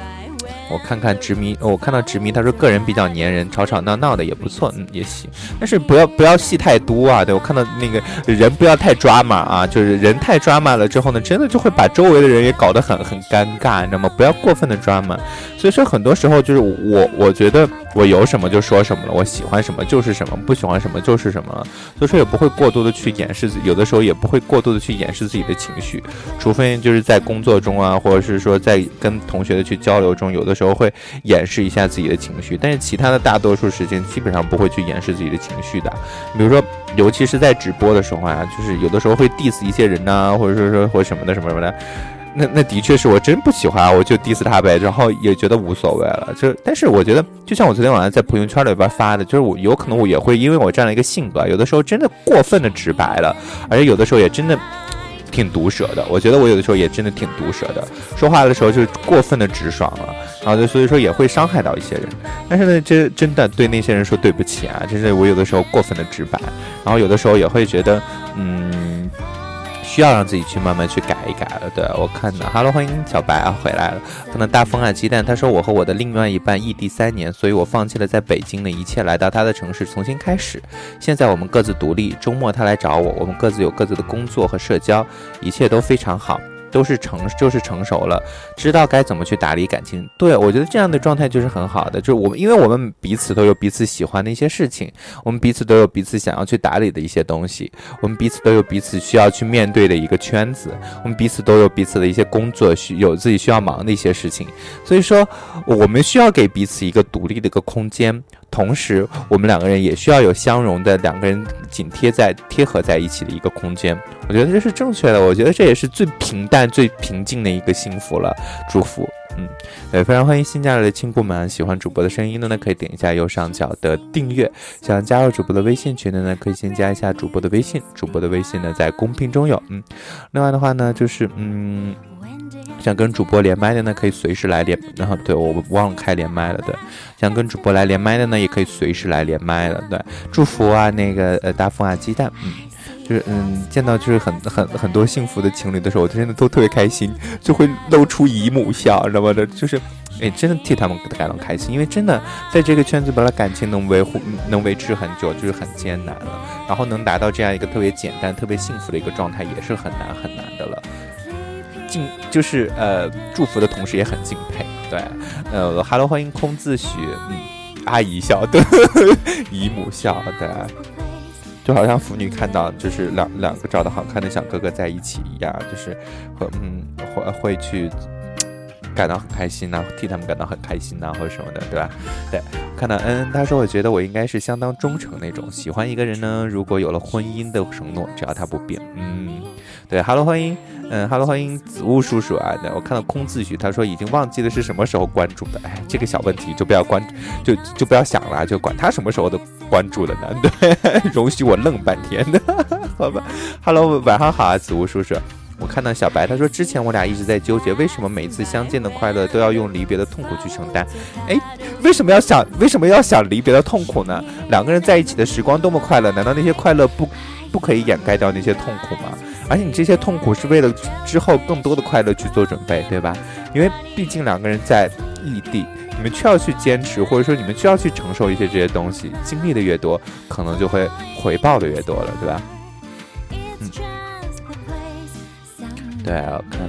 我看看执迷，我看到执迷，他说个人比较粘人，吵吵闹闹的也不错，嗯，也行，但是不要不要戏太多啊。对我看到那个人不要太抓马啊，就是人太抓马了之后呢，真的就会把周围的人也搞得很很尴尬，你知道吗？不要过分的抓马。所以说很多时候就是我我觉得我有什么就说什么了，我喜欢什么就是什么，不喜欢什么就是什么了。所以说也不会过多的去掩饰，有的时候也不会过度的去掩饰自己的情绪，除非就是在工作中啊，或者是说在跟同学的去交流中，有的。时候会掩饰一下自己的情绪，但是其他的大多数时间基本上不会去掩饰自己的情绪的。比如说，尤其是在直播的时候啊，就是有的时候会 diss 一些人呐、或者说说或什么的什么什么的。那那的确是我真不喜欢，我就 diss 他呗，然后也觉得无所谓了。就但是我觉得，就像我昨天晚上在朋友圈里边发的，就是我有可能我也会因为我这样的一个性格，有的时候真的过分的直白了，而且有的时候也真的挺毒舌的。我觉得我有的时候也真的挺毒舌的，说话的时候就过分的直爽了，然后就所以说也会伤害到一些人。但是呢，这真的对那些人说对不起啊，就是我有的时候过分的直白，然后有的时候也会觉得，嗯。需要让自己去慢慢去改一改了。对我看到，Hello，欢迎小白啊回来了。看到大风啊鸡蛋，他说我和我的另外一半异地三年，所以我放弃了在北京的一切，来到他的城市重新开始。现在我们各自独立，周末他来找我，我们各自有各自的工作和社交，一切都非常好。都是成就是成熟了，知道该怎么去打理感情。对我觉得这样的状态就是很好的，就是我们因为我们彼此都有彼此喜欢的一些事情，我们彼此都有彼此想要去打理的一些东西，我们彼此都有彼此需要去面对的一个圈子，我们彼此都有彼此的一些工作需有自己需要忙的一些事情，所以说我们需要给彼此一个独立的一个空间。同时，我们两个人也需要有相容的两个人紧贴在贴合在一起的一个空间。我觉得这是正确的，我觉得这也是最平淡、最平静的一个幸福了。祝福，嗯，对，非常欢迎新加入的亲故们，喜欢主播的声音的呢，可以点一下右上角的订阅。想加入主播的微信群的呢，可以先加一下主播的微信，主播的微信呢在公屏中有。嗯，另外的话呢，就是嗯。想跟主播连麦的呢，可以随时来连。然后对我忘了开连麦了，对。想跟主播来连麦的呢，也可以随时来连麦了，对。祝福啊，那个呃大风啊鸡蛋，嗯，就是嗯见到就是很很很多幸福的情侣的时候，我真的都特别开心，就会露出姨母笑，知道吗？的，就是哎真的替他们感到开心，因为真的在这个圈子，本来感情能维护能维持很久就是很艰难了，然后能达到这样一个特别简单、特别幸福的一个状态，也是很难很难的了。敬就是呃祝福的同时也很敬佩，对，呃，Hello，欢迎空自许，嗯，阿姨笑，的，姨母笑，的，就好像腐女看到就是两两个长得好看的小哥哥在一起一样，就是会嗯会会去感到很开心呐，替他们感到很开心呐，或者什么的，对吧？对，看到嗯，他说我觉得我应该是相当忠诚那种，喜欢一个人呢，如果有了婚姻的承诺，只要他不变，嗯，对，Hello，欢迎。嗯哈喽，欢迎子物叔叔啊！对我看到空自许，他说已经忘记了是什么时候关注的。哎，这个小问题就不要关，就就不要想了，就管他什么时候的关注的呢？对，容许我愣半天的，好吧哈喽，晚上好啊，子物叔叔。我看到小白，他说之前我俩一直在纠结，为什么每次相见的快乐都要用离别的痛苦去承担？哎，为什么要想为什么要想离别的痛苦呢？两个人在一起的时光多么快乐，难道那些快乐不不可以掩盖掉那些痛苦吗？而且你这些痛苦是为了之后更多的快乐去做准备，对吧？因为毕竟两个人在异地，你们需要去坚持，或者说你们需要去承受一些这些东西，经历的越多，可能就会回报的越多了，对吧？嗯，对，我看，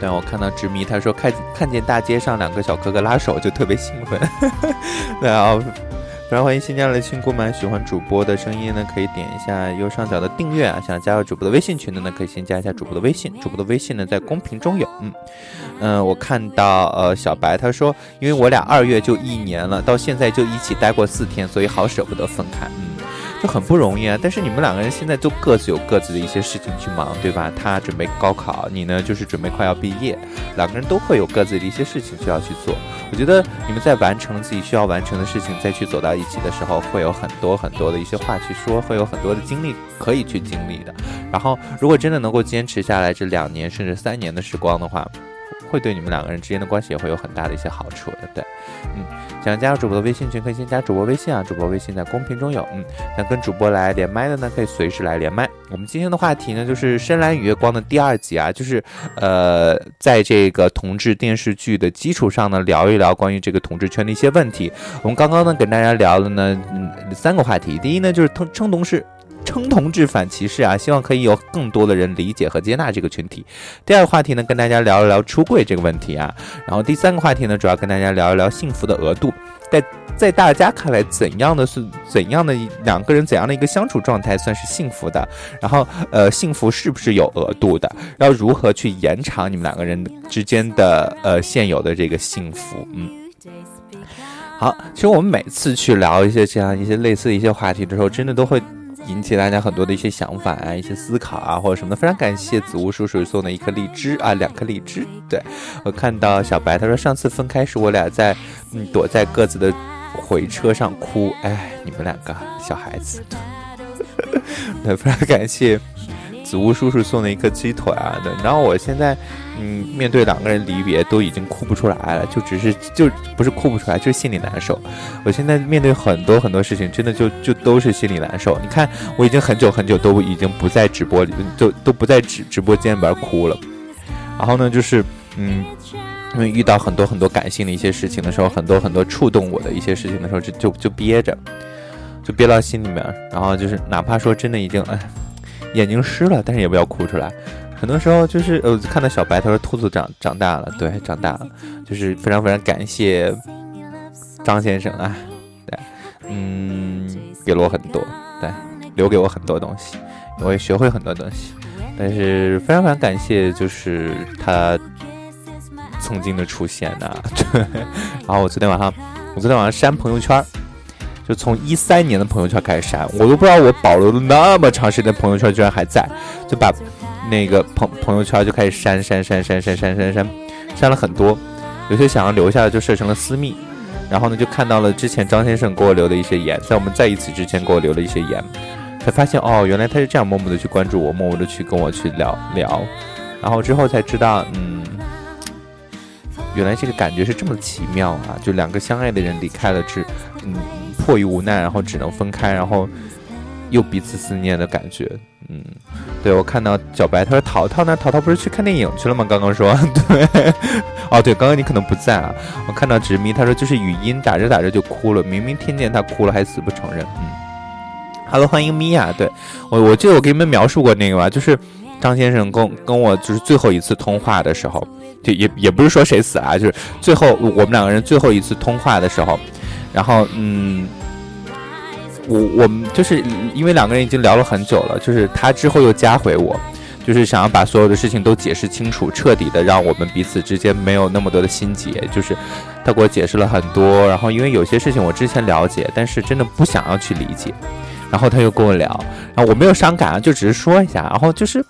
但，我看到执迷他说看看见大街上两个小哥哥拉手就特别兴奋，对啊。非常欢迎新加入的亲姑们，喜欢主播的声音呢，可以点一下右上角的订阅啊。想加入主播的微信群的呢，可以先加一下主播的微信，主播的微信呢在公屏中有。嗯嗯，我看到呃小白他说，因为我俩二月就一年了，到现在就一起待过四天，所以好舍不得分开。嗯。就很不容易啊！但是你们两个人现在都各自有各自的一些事情去忙，对吧？他准备高考，你呢就是准备快要毕业，两个人都会有各自的一些事情需要去做。我觉得你们在完成自己需要完成的事情，再去走到一起的时候，会有很多很多的一些话去说，会有很多的经历可以去经历的。然后，如果真的能够坚持下来这两年甚至三年的时光的话，会对你们两个人之间的关系也会有很大的一些好处的。对，嗯。想加入主播的微信群，可以先加主播微信啊，主播微信在公屏中有。嗯，想跟主播来连麦的呢，可以随时来连麦。我们今天的话题呢，就是《深蓝与月光》的第二集啊，就是呃，在这个同志电视剧的基础上呢，聊一聊关于这个同志圈的一些问题。我们刚刚呢，跟大家聊了呢，嗯，三个话题。第一呢，就是称称同事。称同志反歧视啊，希望可以有更多的人理解和接纳这个群体。第二个话题呢，跟大家聊一聊出柜这个问题啊。然后第三个话题呢，主要跟大家聊一聊幸福的额度，在在大家看来，怎样的是怎样的两个人怎样的一个相处状态算是幸福的？然后呃，幸福是不是有额度的？要如何去延长你们两个人之间的呃现有的这个幸福？嗯。好，其实我们每次去聊一些这样一些类似的一些话题的时候，真的都会引起大家很多的一些想法啊、一些思考啊，或者什么的。非常感谢子屋叔叔送的一颗荔枝啊，两颗荔枝。对我看到小白他说上次分开时我俩在嗯躲在各自的回车上哭，哎，你们两个小孩子。对，非常感谢子屋叔叔送的一颗鸡腿啊！对，然后我现在，嗯，面对两个人离别，都已经哭不出来了，就只是就不是哭不出来，就是心里难受。我现在面对很多很多事情，真的就就都是心里难受。你看，我已经很久很久都已经不在直播里，就都不在直直播间里边哭了。然后呢，就是嗯，因为遇到很多很多感性的一些事情的时候，很多很多触动我的一些事情的时候，就就就憋着。就憋到心里面，然后就是哪怕说真的已经哎，眼睛湿了，但是也不要哭出来。很多时候就是呃，看到小白，他说兔子长长大了，对，长大了，就是非常非常感谢张先生啊，对，嗯，给了我很多，对，留给我很多东西，我也学会很多东西，但是非常非常感谢，就是他曾经的出现呐，对，然后我昨天晚上，我昨天晚上删朋友圈。就从一三年的朋友圈开始删，我都不知道我保留了那么长时间朋友圈居然还在，就把那个朋朋友圈就开始删删删删删删删删，删了很多，有些想要留下的就设成了私密，然后呢就看到了之前张先生给我留的一些言，在我们在一起之前给我留了一些言，才发现哦原来他是这样默默的去关注我，默默的去跟我去聊聊，然后之后才知道嗯，原来这个感觉是这么奇妙啊，就两个相爱的人离开了之嗯。迫于无奈，然后只能分开，然后又彼此思念的感觉。嗯，对我看到小白，他说淘淘呢？淘淘不是去看电影去了吗？刚刚说 对，哦对，刚刚你可能不在啊。我看到直迷，他说就是语音打着打着就哭了，明明听见他哭了还死不承认。嗯，Hello，欢迎米娅。对我，我记得我给你们描述过那个吧，就是张先生跟跟我就是最后一次通话的时候，就也也不是说谁死啊，就是最后我们两个人最后一次通话的时候。然后，嗯，我我们就是因为两个人已经聊了很久了，就是他之后又加回我，就是想要把所有的事情都解释清楚，彻底的让我们彼此之间没有那么多的心结。就是他给我解释了很多，然后因为有些事情我之前了解，但是真的不想要去理解，然后他又跟我聊，然后我没有伤感啊，就只是说一下，然后就是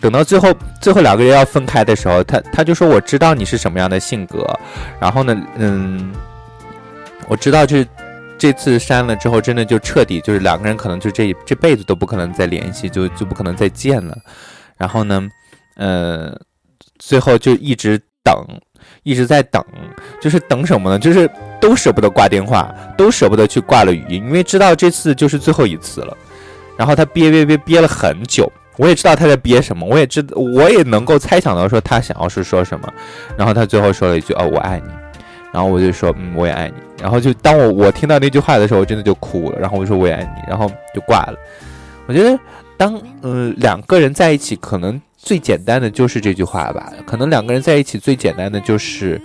等到最后最后两个人要分开的时候，他他就说我知道你是什么样的性格，然后呢，嗯。我知道，这这次删了之后，真的就彻底，就是两个人可能就这这辈子都不可能再联系，就就不可能再见了。然后呢，呃，最后就一直等，一直在等，就是等什么呢？就是都舍不得挂电话，都舍不得去挂了语音，因为知道这次就是最后一次了。然后他憋憋憋憋了很久，我也知道他在憋什么，我也知，我也能够猜想到说他想要是说什么。然后他最后说了一句：“哦，我爱你。”然后我就说，嗯，我也爱你。然后就当我我听到那句话的时候，我真的就哭了。然后我就说我也爱你，然后就挂了。我觉得，当呃两个人在一起，可能最简单的就是这句话吧。可能两个人在一起最简单的就是，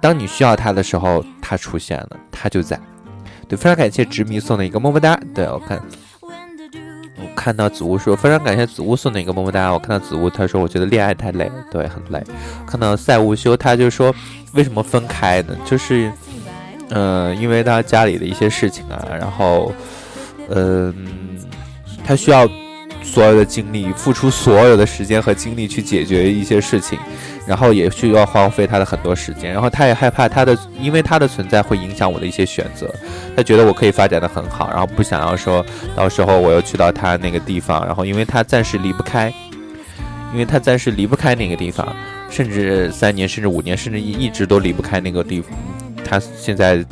当你需要他的时候，他出现了，他就在。对，非常感谢执迷送的一个么么哒。对我看。我看到子屋说非常感谢子屋送的一个么么哒。我看到子屋他说我觉得恋爱太累，对，很累。看到赛无休他就说为什么分开呢？就是，嗯，因为他家里的一些事情啊，然后，嗯，他需要所有的精力，付出所有的时间和精力去解决一些事情。然后也需要荒废他的很多时间，然后他也害怕他的，因为他的存在会影响我的一些选择。他觉得我可以发展的很好，然后不想要说到时候我又去到他那个地方，然后因为他暂时离不开，因为他暂时离不开那个地方，甚至三年，甚至五年，甚至一一直都离不开那个地方。他现在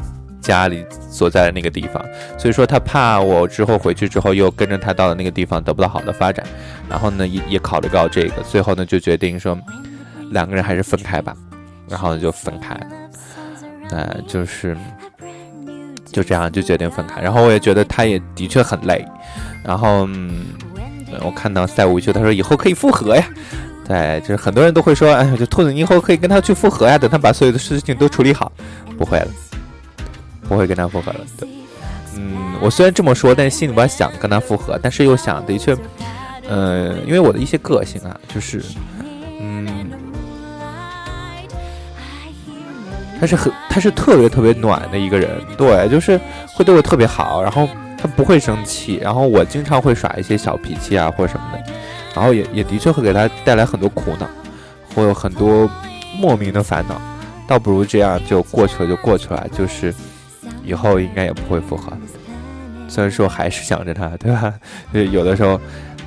家里所在的那个地方，所以说他怕我之后回去之后又跟着他到了那个地方得不到好的发展，然后呢也也考虑到这个，最后呢就决定说。两个人还是分开吧，然后就分开，呃，就是就这样就决定分开。然后我也觉得他也的确很累。然后嗯，我看到赛无休他说以后可以复合呀，对，就是很多人都会说，哎呀，就兔子你以后可以跟他去复合呀，等他把所有的事情都处理好。不会了，不会跟他复合了。对，嗯，我虽然这么说，但是心里边想跟他复合，但是又想的确，呃，因为我的一些个性啊，就是嗯。他是很他是特别特别暖的一个人，对，就是会对我特别好，然后他不会生气，然后我经常会耍一些小脾气啊或者什么的，然后也也的确会给他带来很多苦恼，会有很多莫名的烦恼，倒不如这样就过去了就过去了，就是以后应该也不会复合。虽然说还是想着他，对吧？就 有的时候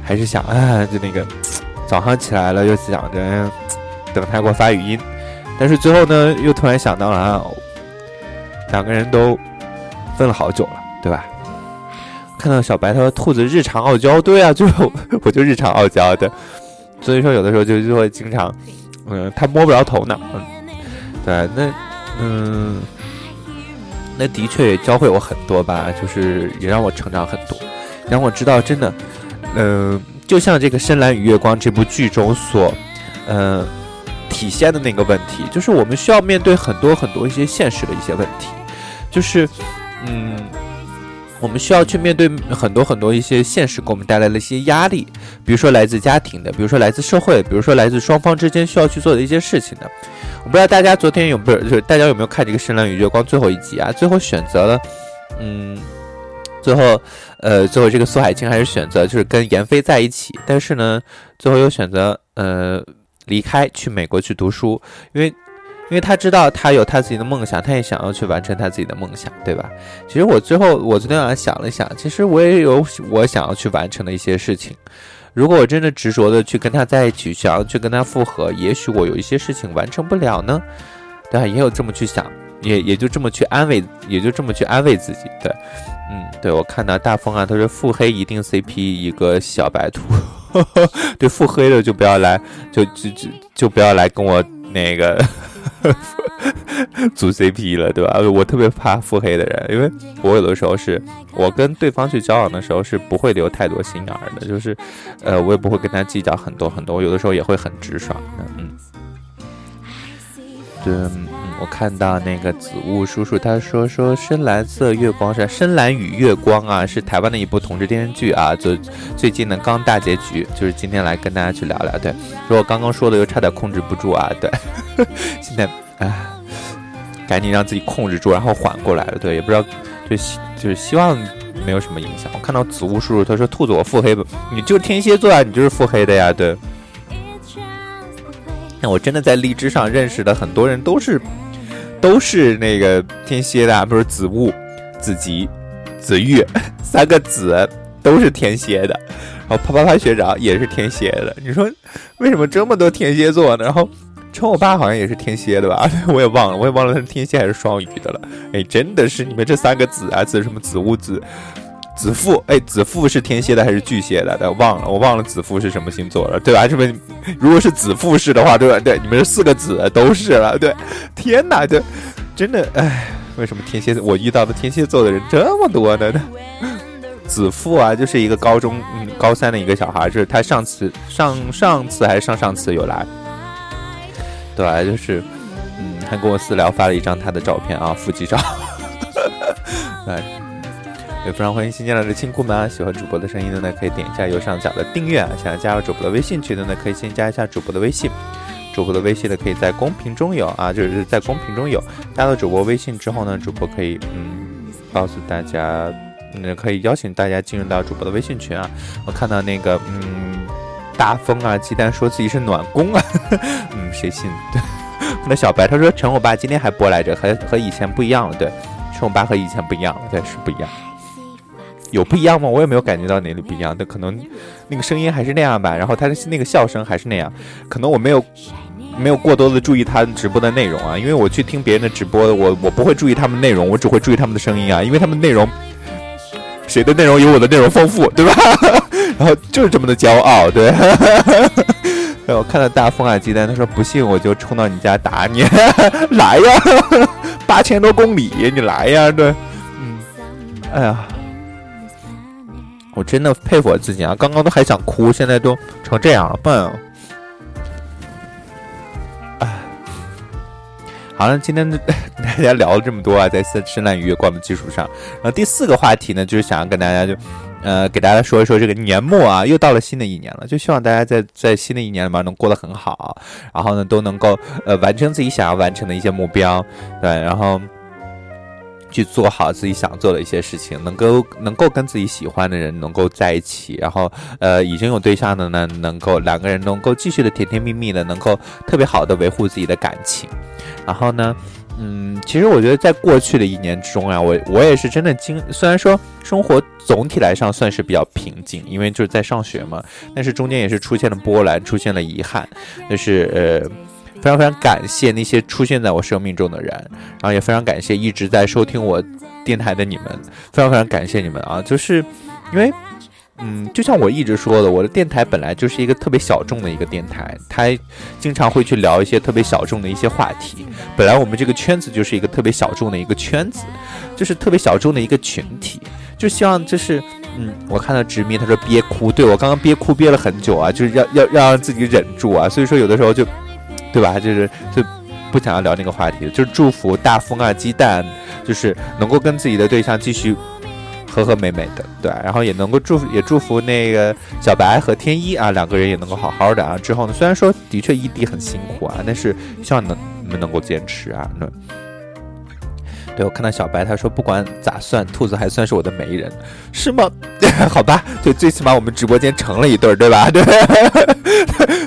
还是想啊，就那个早上起来了又想着等他给我发语音，但是最后呢又突然想到了啊，两个人都分了好久了，对吧？看到小白他说兔子日常傲娇，对啊，就 我就日常傲娇的，所以说有的时候就就会经常，嗯，他摸不着头脑，嗯，对，那嗯。那的确也教会我很多吧，就是也让我成长很多，让我知道真的，嗯，就像这个《深蓝与月光》这部剧中所，嗯，体现的那个问题，就是我们需要面对很多很多一些现实的一些问题，就是，嗯，我们需要去面对很多很多一些现实给我们带来的一些压力，比如说来自家庭的，比如说来自社会，比如说来自双方之间需要去做的一些事情的。我不知道大家昨天有不是就是大家有没有看这个《深蓝与月光》最后一集啊？最后选择了，嗯，最后呃，最后这个苏海清还是选择就是跟闫飞在一起，但是呢，最后又选择呃离开去美国去读书，因为因为他知道他有他自己的梦想，他也想要去完成他自己的梦想，对吧？其实我最后我昨天晚上想了想，其实我也有我想要去完成的一些事情。如果我真的执着的去跟他在一起，想要去跟他复合，也许我有一些事情完成不了呢，对吧？也有这么去想，也也就这么去安慰，也就这么去安慰自己。对，嗯，对我看到大风啊，他说腹黑一定 CP 一个小白兔，对，腹黑的就不要来，就就就就不要来跟我那个。组 CP 了，对吧？我特别怕腹黑的人，因为我有的时候是我跟对方去交往的时候是不会留太多心眼的，就是，呃，我也不会跟他计较很多很多，我有的时候也会很直爽的，嗯。对，我看到那个子雾叔叔他说说深蓝色月光是深蓝与月光啊，是台湾的一部同志电视剧啊，就最近呢刚大结局，就是今天来跟大家去聊聊。对，说我刚刚说的又差点控制不住啊，对，现在啊，赶紧让自己控制住，然后缓过来了。对，也不知道，就希就是希望没有什么影响。我看到子雾叔叔他说兔子我腹黑不？你就天蝎座啊，你就是腹黑的呀，对。那我真的在荔枝上认识的很多人都是，都是那个天蝎的，不是子雾、子吉、子玉 三个子都是天蝎的，然后啪啪啪学长也是天蝎的。你说为什么这么多天蝎座呢？然后陈我爸好像也是天蝎的吧？我也忘了，我也忘了他是天蝎还是双鱼的了。哎，真的是你们这三个子啊，子什么子物子。子父，哎，子父是天蝎的还是巨蟹的？我忘了，我忘了子父是什么星座了，对吧？是不是？如果是子父是的话，对吧？对，你们是四个子都是了，对。天哪，这真的，哎，为什么天蝎我遇到的天蝎座的人这么多呢？子父啊，就是一个高中嗯高三的一个小孩，就是他上次上上次还是上上次有来，对，就是嗯，还跟我私聊发了一张他的照片啊，腹肌照，哎。也非常欢迎新进来的亲故们啊！喜欢主播的声音的呢，可以点一下右上角的订阅啊。想要加入主播的微信群的呢，可以先加一下主播的微信。主播的微信呢，可以在公屏中有啊，就是在公屏中有。加了主播微信之后呢，主播可以嗯告诉大家，嗯可以邀请大家进入到主播的微信群啊。我看到那个嗯大风啊，鸡蛋说自己是暖宫啊，嗯谁信？对，那小白他说陈我爸今天还播来着，和和以前不一样了。对，陈我爸和以前不一样了，对是不一样。有不一样吗？我也没有感觉到哪里不一样，但可能那个声音还是那样吧。然后他的那个笑声还是那样，可能我没有没有过多的注意他直播的内容啊，因为我去听别人的直播，我我不会注意他们内容，我只会注意他们的声音啊，因为他们内容谁的内容有我的内容丰富，对吧？然后就是这么的骄傲，对。哎 我看到大风啊鸡蛋，他说不信我就冲到你家打你，来呀，八千多公里，你来呀，对，嗯，哎呀。我真的佩服我自己啊！刚刚都还想哭，现在都成这样了，笨。哎，好了，今天 大家聊了这么多啊，在深深蓝与月光的基础上，然后第四个话题呢，就是想要跟大家就呃，给大家说一说这个年末啊，又到了新的一年了，就希望大家在在新的一年里面能过得很好，然后呢，都能够呃完成自己想要完成的一些目标，对，然后去做好自己想做的一些事情，能够能够跟自己喜欢的人能够在一起，然后呃已经有对象的呢，能够两个人能够继续的甜甜蜜蜜的，能够特别好的维护自己的感情，然后呢。嗯，其实我觉得在过去的一年之中啊，我我也是真的经，虽然说生活总体来上算是比较平静，因为就是在上学嘛，但是中间也是出现了波澜，出现了遗憾，就是呃，非常非常感谢那些出现在我生命中的人，然后也非常感谢一直在收听我电台的你们，非常非常感谢你们啊，就是因为。嗯，就像我一直说的，我的电台本来就是一个特别小众的一个电台，它经常会去聊一些特别小众的一些话题。本来我们这个圈子就是一个特别小众的一个圈子，就是特别小众的一个群体。就希望就是，嗯，我看到执迷他说憋哭，对我刚刚憋哭憋了很久啊，就是要要要让自己忍住啊。所以说有的时候就，对吧？就是就不想要聊那个话题，就是祝福大风啊鸡蛋，就是能够跟自己的对象继续。和和美美的，对，然后也能够祝福，也祝福那个小白和天一啊，两个人也能够好好的啊。之后呢，虽然说的确异地很辛苦啊，但是希望能你们能够坚持啊。那。对我看到小白，他说不管咋算，兔子还算是我的媒人，是吗？好吧，就最起码我们直播间成了一对儿，对吧？对，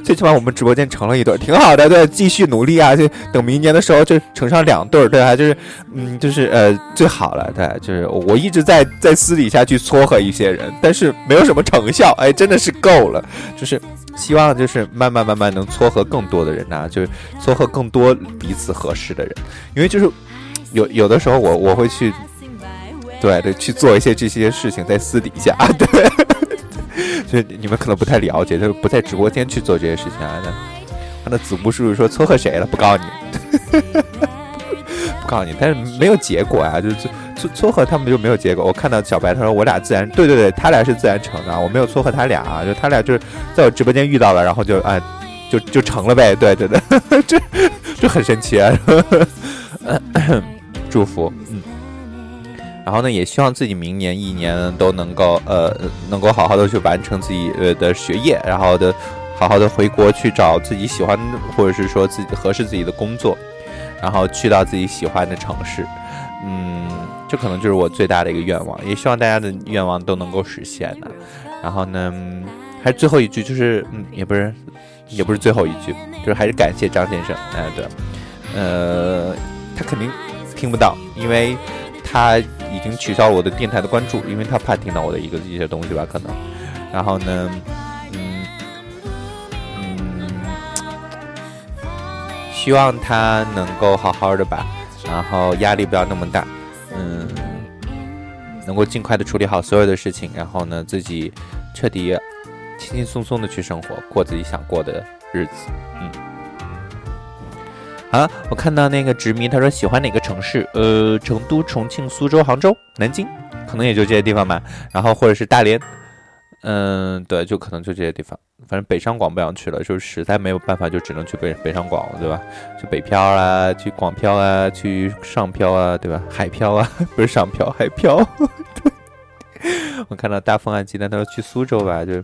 最起码我们直播间成了一对儿，挺好的。对，继续努力啊！就等明年的时候就成上两对儿，对吧？就是，嗯，就是呃，最好了。对，就是我一直在在私底下去撮合一些人，但是没有什么成效。哎，真的是够了。就是希望就是慢慢慢慢能撮合更多的人呐，就是撮合更多彼此合适的人，因为就是。有有的时候我我会去，对对去做一些这些事情在私底下，对，所以你们可能不太了解，就是不在直播间去做这些事情啊。那那子木叔叔说撮合谁了？不告诉你，不告诉你，但是没有结果啊，就是撮撮合他们就没有结果。我看到小白他说我俩自然，对对对，他俩是自然成的，我没有撮合他俩啊，就他俩就是在我直播间遇到了，然后就哎就就成了呗，对对对，这这很神奇啊。祝福，嗯，然后呢，也希望自己明年一年都能够，呃，能够好好的去完成自己呃的学业，然后的，好好的回国去找自己喜欢或者是说自己合适自己的工作，然后去到自己喜欢的城市，嗯，这可能就是我最大的一个愿望，也希望大家的愿望都能够实现呢。然后呢，还是最后一句，就是嗯，也不是，也不是最后一句，就是还是感谢张先生，哎，对，呃，他肯定。听不到，因为他已经取消了我的电台的关注，因为他怕听到我的一个一些东西吧，可能。然后呢，嗯嗯，希望他能够好好的吧，然后压力不要那么大，嗯，能够尽快的处理好所有的事情，然后呢，自己彻底轻轻松松的去生活，过自己想过的日子，嗯。啊，我看到那个执迷，他说喜欢哪个城市？呃，成都、重庆、苏州、杭州、南京，可能也就这些地方吧。然后或者是大连，嗯，对，就可能就这些地方。反正北上广不想去了，就实在没有办法，就只能去北北上广了，对吧？去北漂啊，去广漂啊，去上漂啊，对吧？海漂啊，不是上漂，海漂。我看到大风啊，鸡蛋，他说去苏州吧，就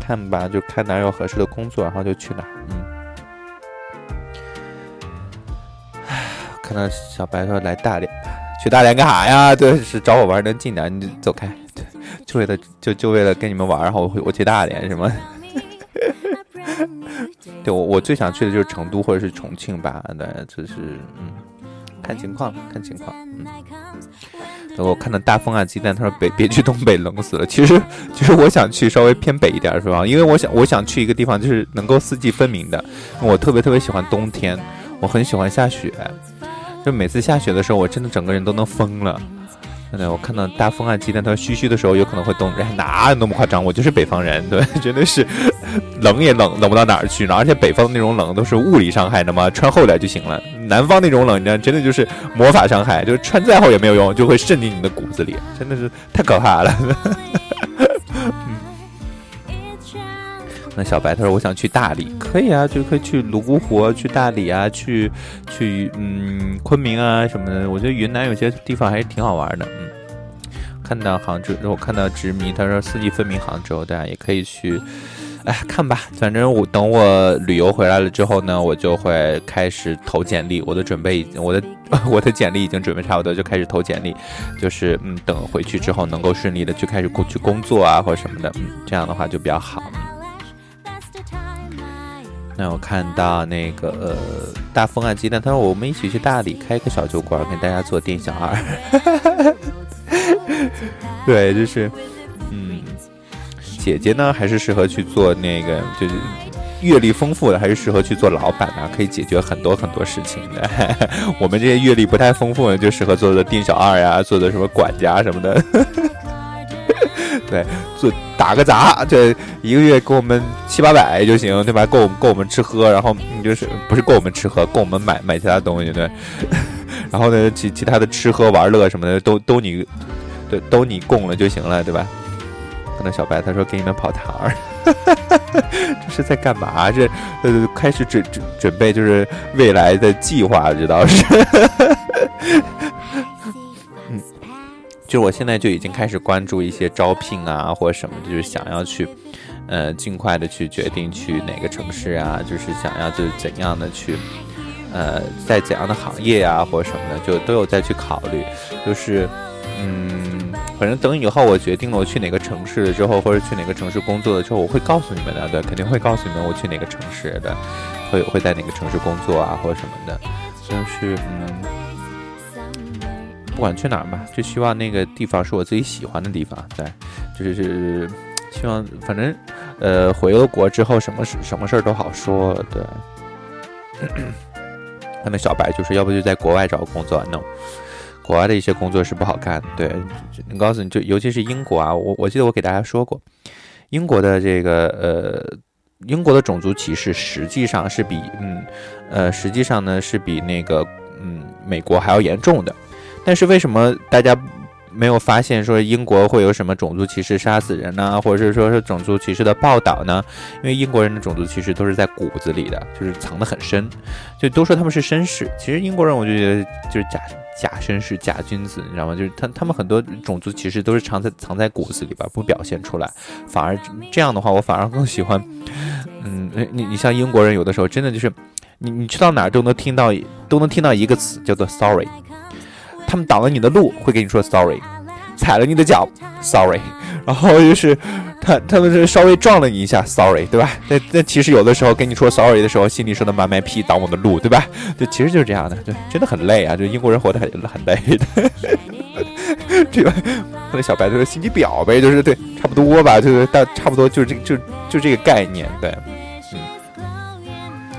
看吧，就看哪有合适的工作，然后就去哪。嗯。看到小白说来大连，去大连干啥呀？对，是找我玩能近点，你走开。对，就为了就就为了跟你们玩，然后我我去大连是吗？对我我最想去的就是成都或者是重庆吧。对，就是嗯，看情况看情况。嗯，我看到大风啊鸡蛋，他说别别去东北冷死了。其实其实我想去稍微偏北一点是吧？因为我想我想去一个地方就是能够四季分明的。我特别特别喜欢冬天，我很喜欢下雪。就每次下雪的时候，我真的整个人都能疯了。真的，我看到大风啊，鸡蛋它嘘嘘的时候，有可能会冻。哪有那么夸张？我就是北方人，对，真的是冷也冷冷不到哪儿去呢。而且北方那种冷都是物理伤害的嘛，穿厚点就行了。南方那种冷，你知道，真的就是魔法伤害，就是穿再厚也没有用，就会渗进你的骨子里，真的是太可怕了。那小白他说：“我想去大理，可以啊，就可以去泸沽湖，去大理啊，去去嗯昆明啊什么的。我觉得云南有些地方还是挺好玩的。嗯，看到杭州，我看到执迷，他说四季分明杭州，大家也可以去，哎，看吧，反正我等我旅游回来了之后呢，我就会开始投简历，我的准备已经，我的 我的简历已经准备差不多，就开始投简历，就是嗯，等回去之后能够顺利的去开始工去工作啊或者什么的，嗯，这样的话就比较好。那我看到那个呃大风啊鸡蛋，他说我们一起去大理开个小酒馆，给大家做店小二。对，就是嗯，姐姐呢还是适合去做那个，就是阅历丰富的，还是适合去做老板啊，可以解决很多很多事情的。我们这些阅历不太丰富的，就适合做做店小二呀，做做什么管家什么的。对，做打个杂，这一个月给我们七八百就行，对吧？够我们够我们吃喝，然后你就是不是够我们吃喝，够我们买买其他东西，对。然后呢，其其他的吃喝玩乐什么的都都你，对，都你供了就行了，对吧？可能小白他说给你们跑堂儿，这是在干嘛？这呃开始准准准备就是未来的计划，知道是。我现在就已经开始关注一些招聘啊，或者什么，就是想要去，呃，尽快的去决定去哪个城市啊，就是想要就是怎样的去，呃，在怎样的行业啊，或者什么的，就都有再去考虑。就是，嗯，反正等以后我决定了我去哪个城市了之后，或者去哪个城市工作了之后，我会告诉你们的，对，肯定会告诉你们我去哪个城市的，会会在哪个城市工作啊，或者什么的。但是，嗯。不管去哪儿吧，就希望那个地方是我自己喜欢的地方。对，就是希望，反正，呃，回了国之后，什么事什么事儿都好说。对，他们小白就是要不就在国外找工作，no，国外的一些工作是不好干。对，你告诉你就，尤其是英国啊，我我记得我给大家说过，英国的这个呃，英国的种族歧视实际上是比嗯呃，实际上呢是比那个嗯美国还要严重的。但是为什么大家没有发现说英国会有什么种族歧视杀死人呢，或者是说是种族歧视的报道呢？因为英国人的种族歧视都是在骨子里的，就是藏得很深，就都说他们是绅士。其实英国人我就觉得就是假假绅士、假君子，你知道吗？就是他他们很多种族歧视都是藏在藏在骨子里吧，不表现出来。反而这样的话，我反而更喜欢，嗯，你你像英国人有的时候真的就是你你去到哪儿都能听到都能听到一个词叫做 sorry。他们挡了你的路，会跟你说 sorry；踩了你的脚，sorry。然后就是他他们是稍微撞了你一下，sorry，对吧？那那其实有的时候跟你说 sorry 的时候，心里说的慢慢屁挡我的路，对吧？对，其实就是这样的，对，真的很累啊！就英国人活得很很累的。这个那小白就是心机婊呗，就是对，差不多吧，就是大差不多就是这个就就这个概念，对。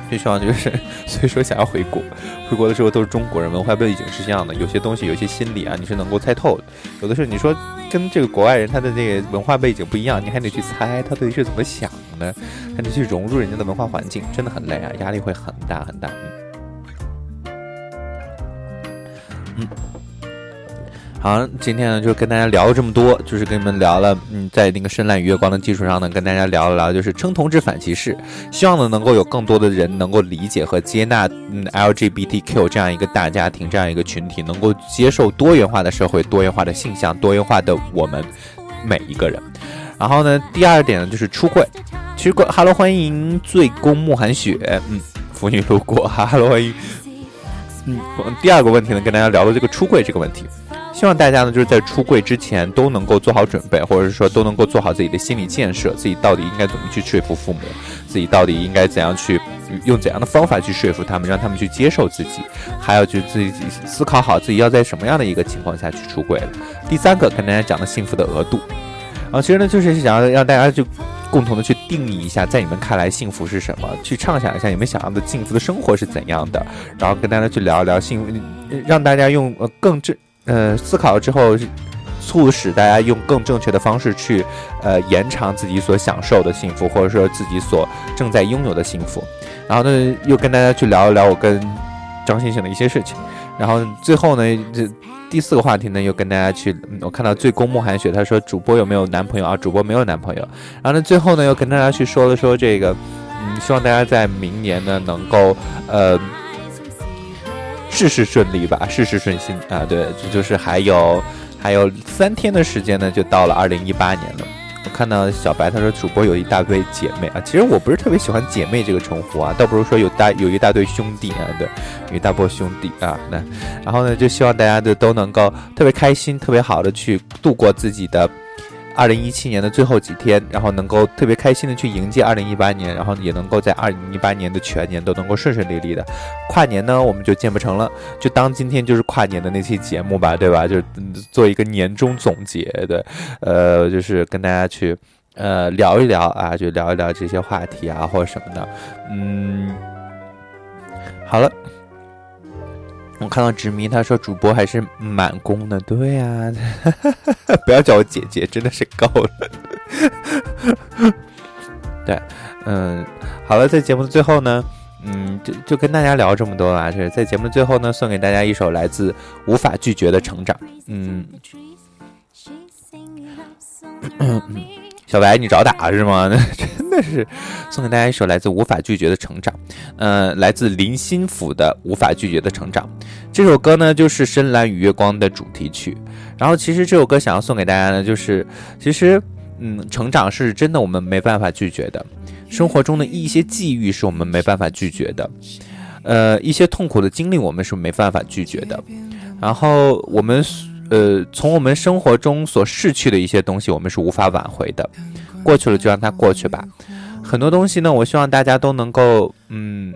最希望就是，所以说想要回国，回国的时候都是中国人，文化背景是这样的，有些东西，有些心理啊，你是能够猜透的。有的时候你说跟这个国外人他的那个文化背景不一样，你还得去猜他到底是怎么想的，还得去融入人家的文化环境，真的很累啊，压力会很大很大。嗯。好，今天呢就跟大家聊了这么多，就是跟你们聊了，嗯，在那个深蓝与月光的基础上呢，跟大家聊了聊，就是称同志反歧视，希望呢能够有更多的人能够理解和接纳，嗯，LGBTQ 这样一个大家庭，这样一个群体，能够接受多元化的社会、多元化的性向、多元化的我们每一个人。然后呢，第二点呢就是出柜，其实，Hello，欢迎醉宫慕寒雪，嗯，腐女路过哈喽欢迎，嗯，第二个问题呢，跟大家聊的这个出柜这个问题。希望大家呢，就是在出柜之前都能够做好准备，或者是说都能够做好自己的心理建设，自己到底应该怎么去说服父母，自己到底应该怎样去用怎样的方法去说服他们，让他们去接受自己，还要就自己思考好自己要在什么样的一个情况下去出柜了。第三个跟大家讲的幸福的额度，啊，其实呢就是想要让大家就共同的去定义一下，在你们看来幸福是什么，去畅想一下你们想要的幸福的生活是怎样的，然后跟大家去聊一聊幸福，让大家用呃更正。呃，思考了之后，促使大家用更正确的方式去，呃，延长自己所享受的幸福，或者说自己所正在拥有的幸福。然后呢，又跟大家去聊一聊我跟张星星的一些事情。然后最后呢，这第四个话题呢，又跟大家去，我看到最公慕寒雪，他说主播有没有男朋友啊？主播没有男朋友。然后呢，最后呢，又跟大家去说了说这个，嗯，希望大家在明年呢，能够，呃。事事顺利吧，事事顺心啊！对，这就是还有还有三天的时间呢，就到了二零一八年了。我看到小白他说主播有一大堆姐妹啊，其实我不是特别喜欢姐妹这个称呼啊，倒不如说有大有一大堆兄弟啊，对，有一大波兄弟啊，那然后呢，就希望大家的都能够特别开心，特别好的去度过自己的。二零一七年的最后几天，然后能够特别开心的去迎接二零一八年，然后也能够在二零一八年的全年都能够顺顺利利的。跨年呢，我们就见不成了，就当今天就是跨年的那期节目吧，对吧？就是做一个年终总结，对，呃，就是跟大家去呃聊一聊啊，就聊一聊这些话题啊，或者什么的。嗯，好了。我看到执迷，他说主播还是满宫的，对呀，不要叫我姐姐，真的是够了。对，嗯，好了，在节目的最后呢，嗯，就就跟大家聊这么多啊，就是在节目的最后呢，送给大家一首来自无法拒绝的成长，嗯。小白，你找打是吗？那真的是送给大家一首来自《无法拒绝的成长》，呃，来自林心府的《无法拒绝的成长》。这首歌呢，就是《深蓝与月光》的主题曲。然后，其实这首歌想要送给大家呢，就是其实，嗯，成长是真的我们没办法拒绝的，生活中的一些际遇是我们没办法拒绝的，呃，一些痛苦的经历我们是没办法拒绝的。然后我们。呃，从我们生活中所逝去的一些东西，我们是无法挽回的。过去了就让它过去吧。很多东西呢，我希望大家都能够，嗯，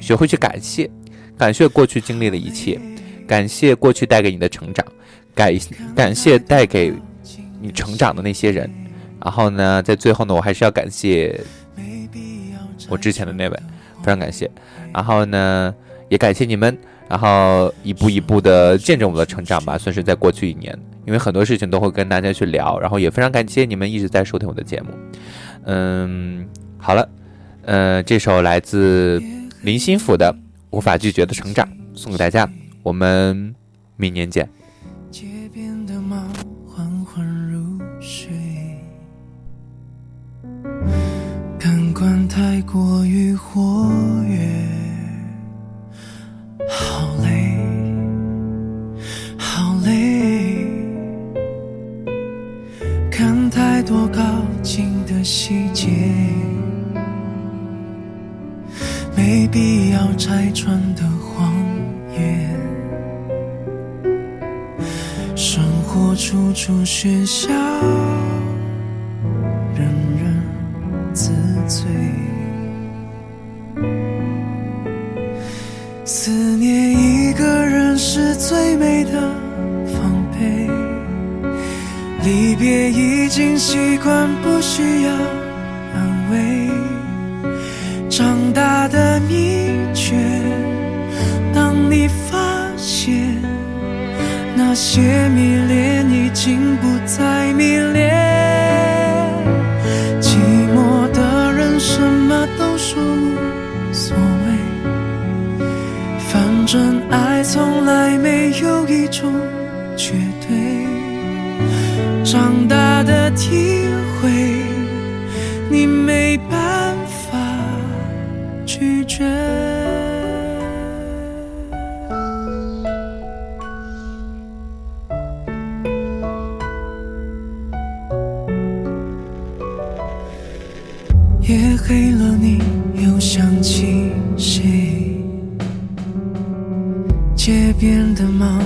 学会去感谢，感谢过去经历的一切，感谢过去带给你的成长，感感谢带给你成长的那些人。然后呢，在最后呢，我还是要感谢我之前的那位，非常感谢。然后呢，也感谢你们。然后一步一步的见证我的成长吧，算是在过去一年，因为很多事情都会跟大家去聊，然后也非常感谢你们一直在收听我的节目。嗯，好了，呃，这首来自林心甫的《无法拒绝的成长》送给大家，我们明年见。街边的猫缓缓入睡，感官太过于活多靠近的细节，没必要拆穿的谎言。生活处处喧嚣，人人自醉。思念一个人是最美的，离别已经习惯，不需要安慰。长大的秘诀，当你发现那些迷恋已经不再迷恋，寂寞的人什么都说无所谓。反正爱从来没有一种绝，长大的体会，你没办法拒绝。夜黑了，你又想起谁？街边的猫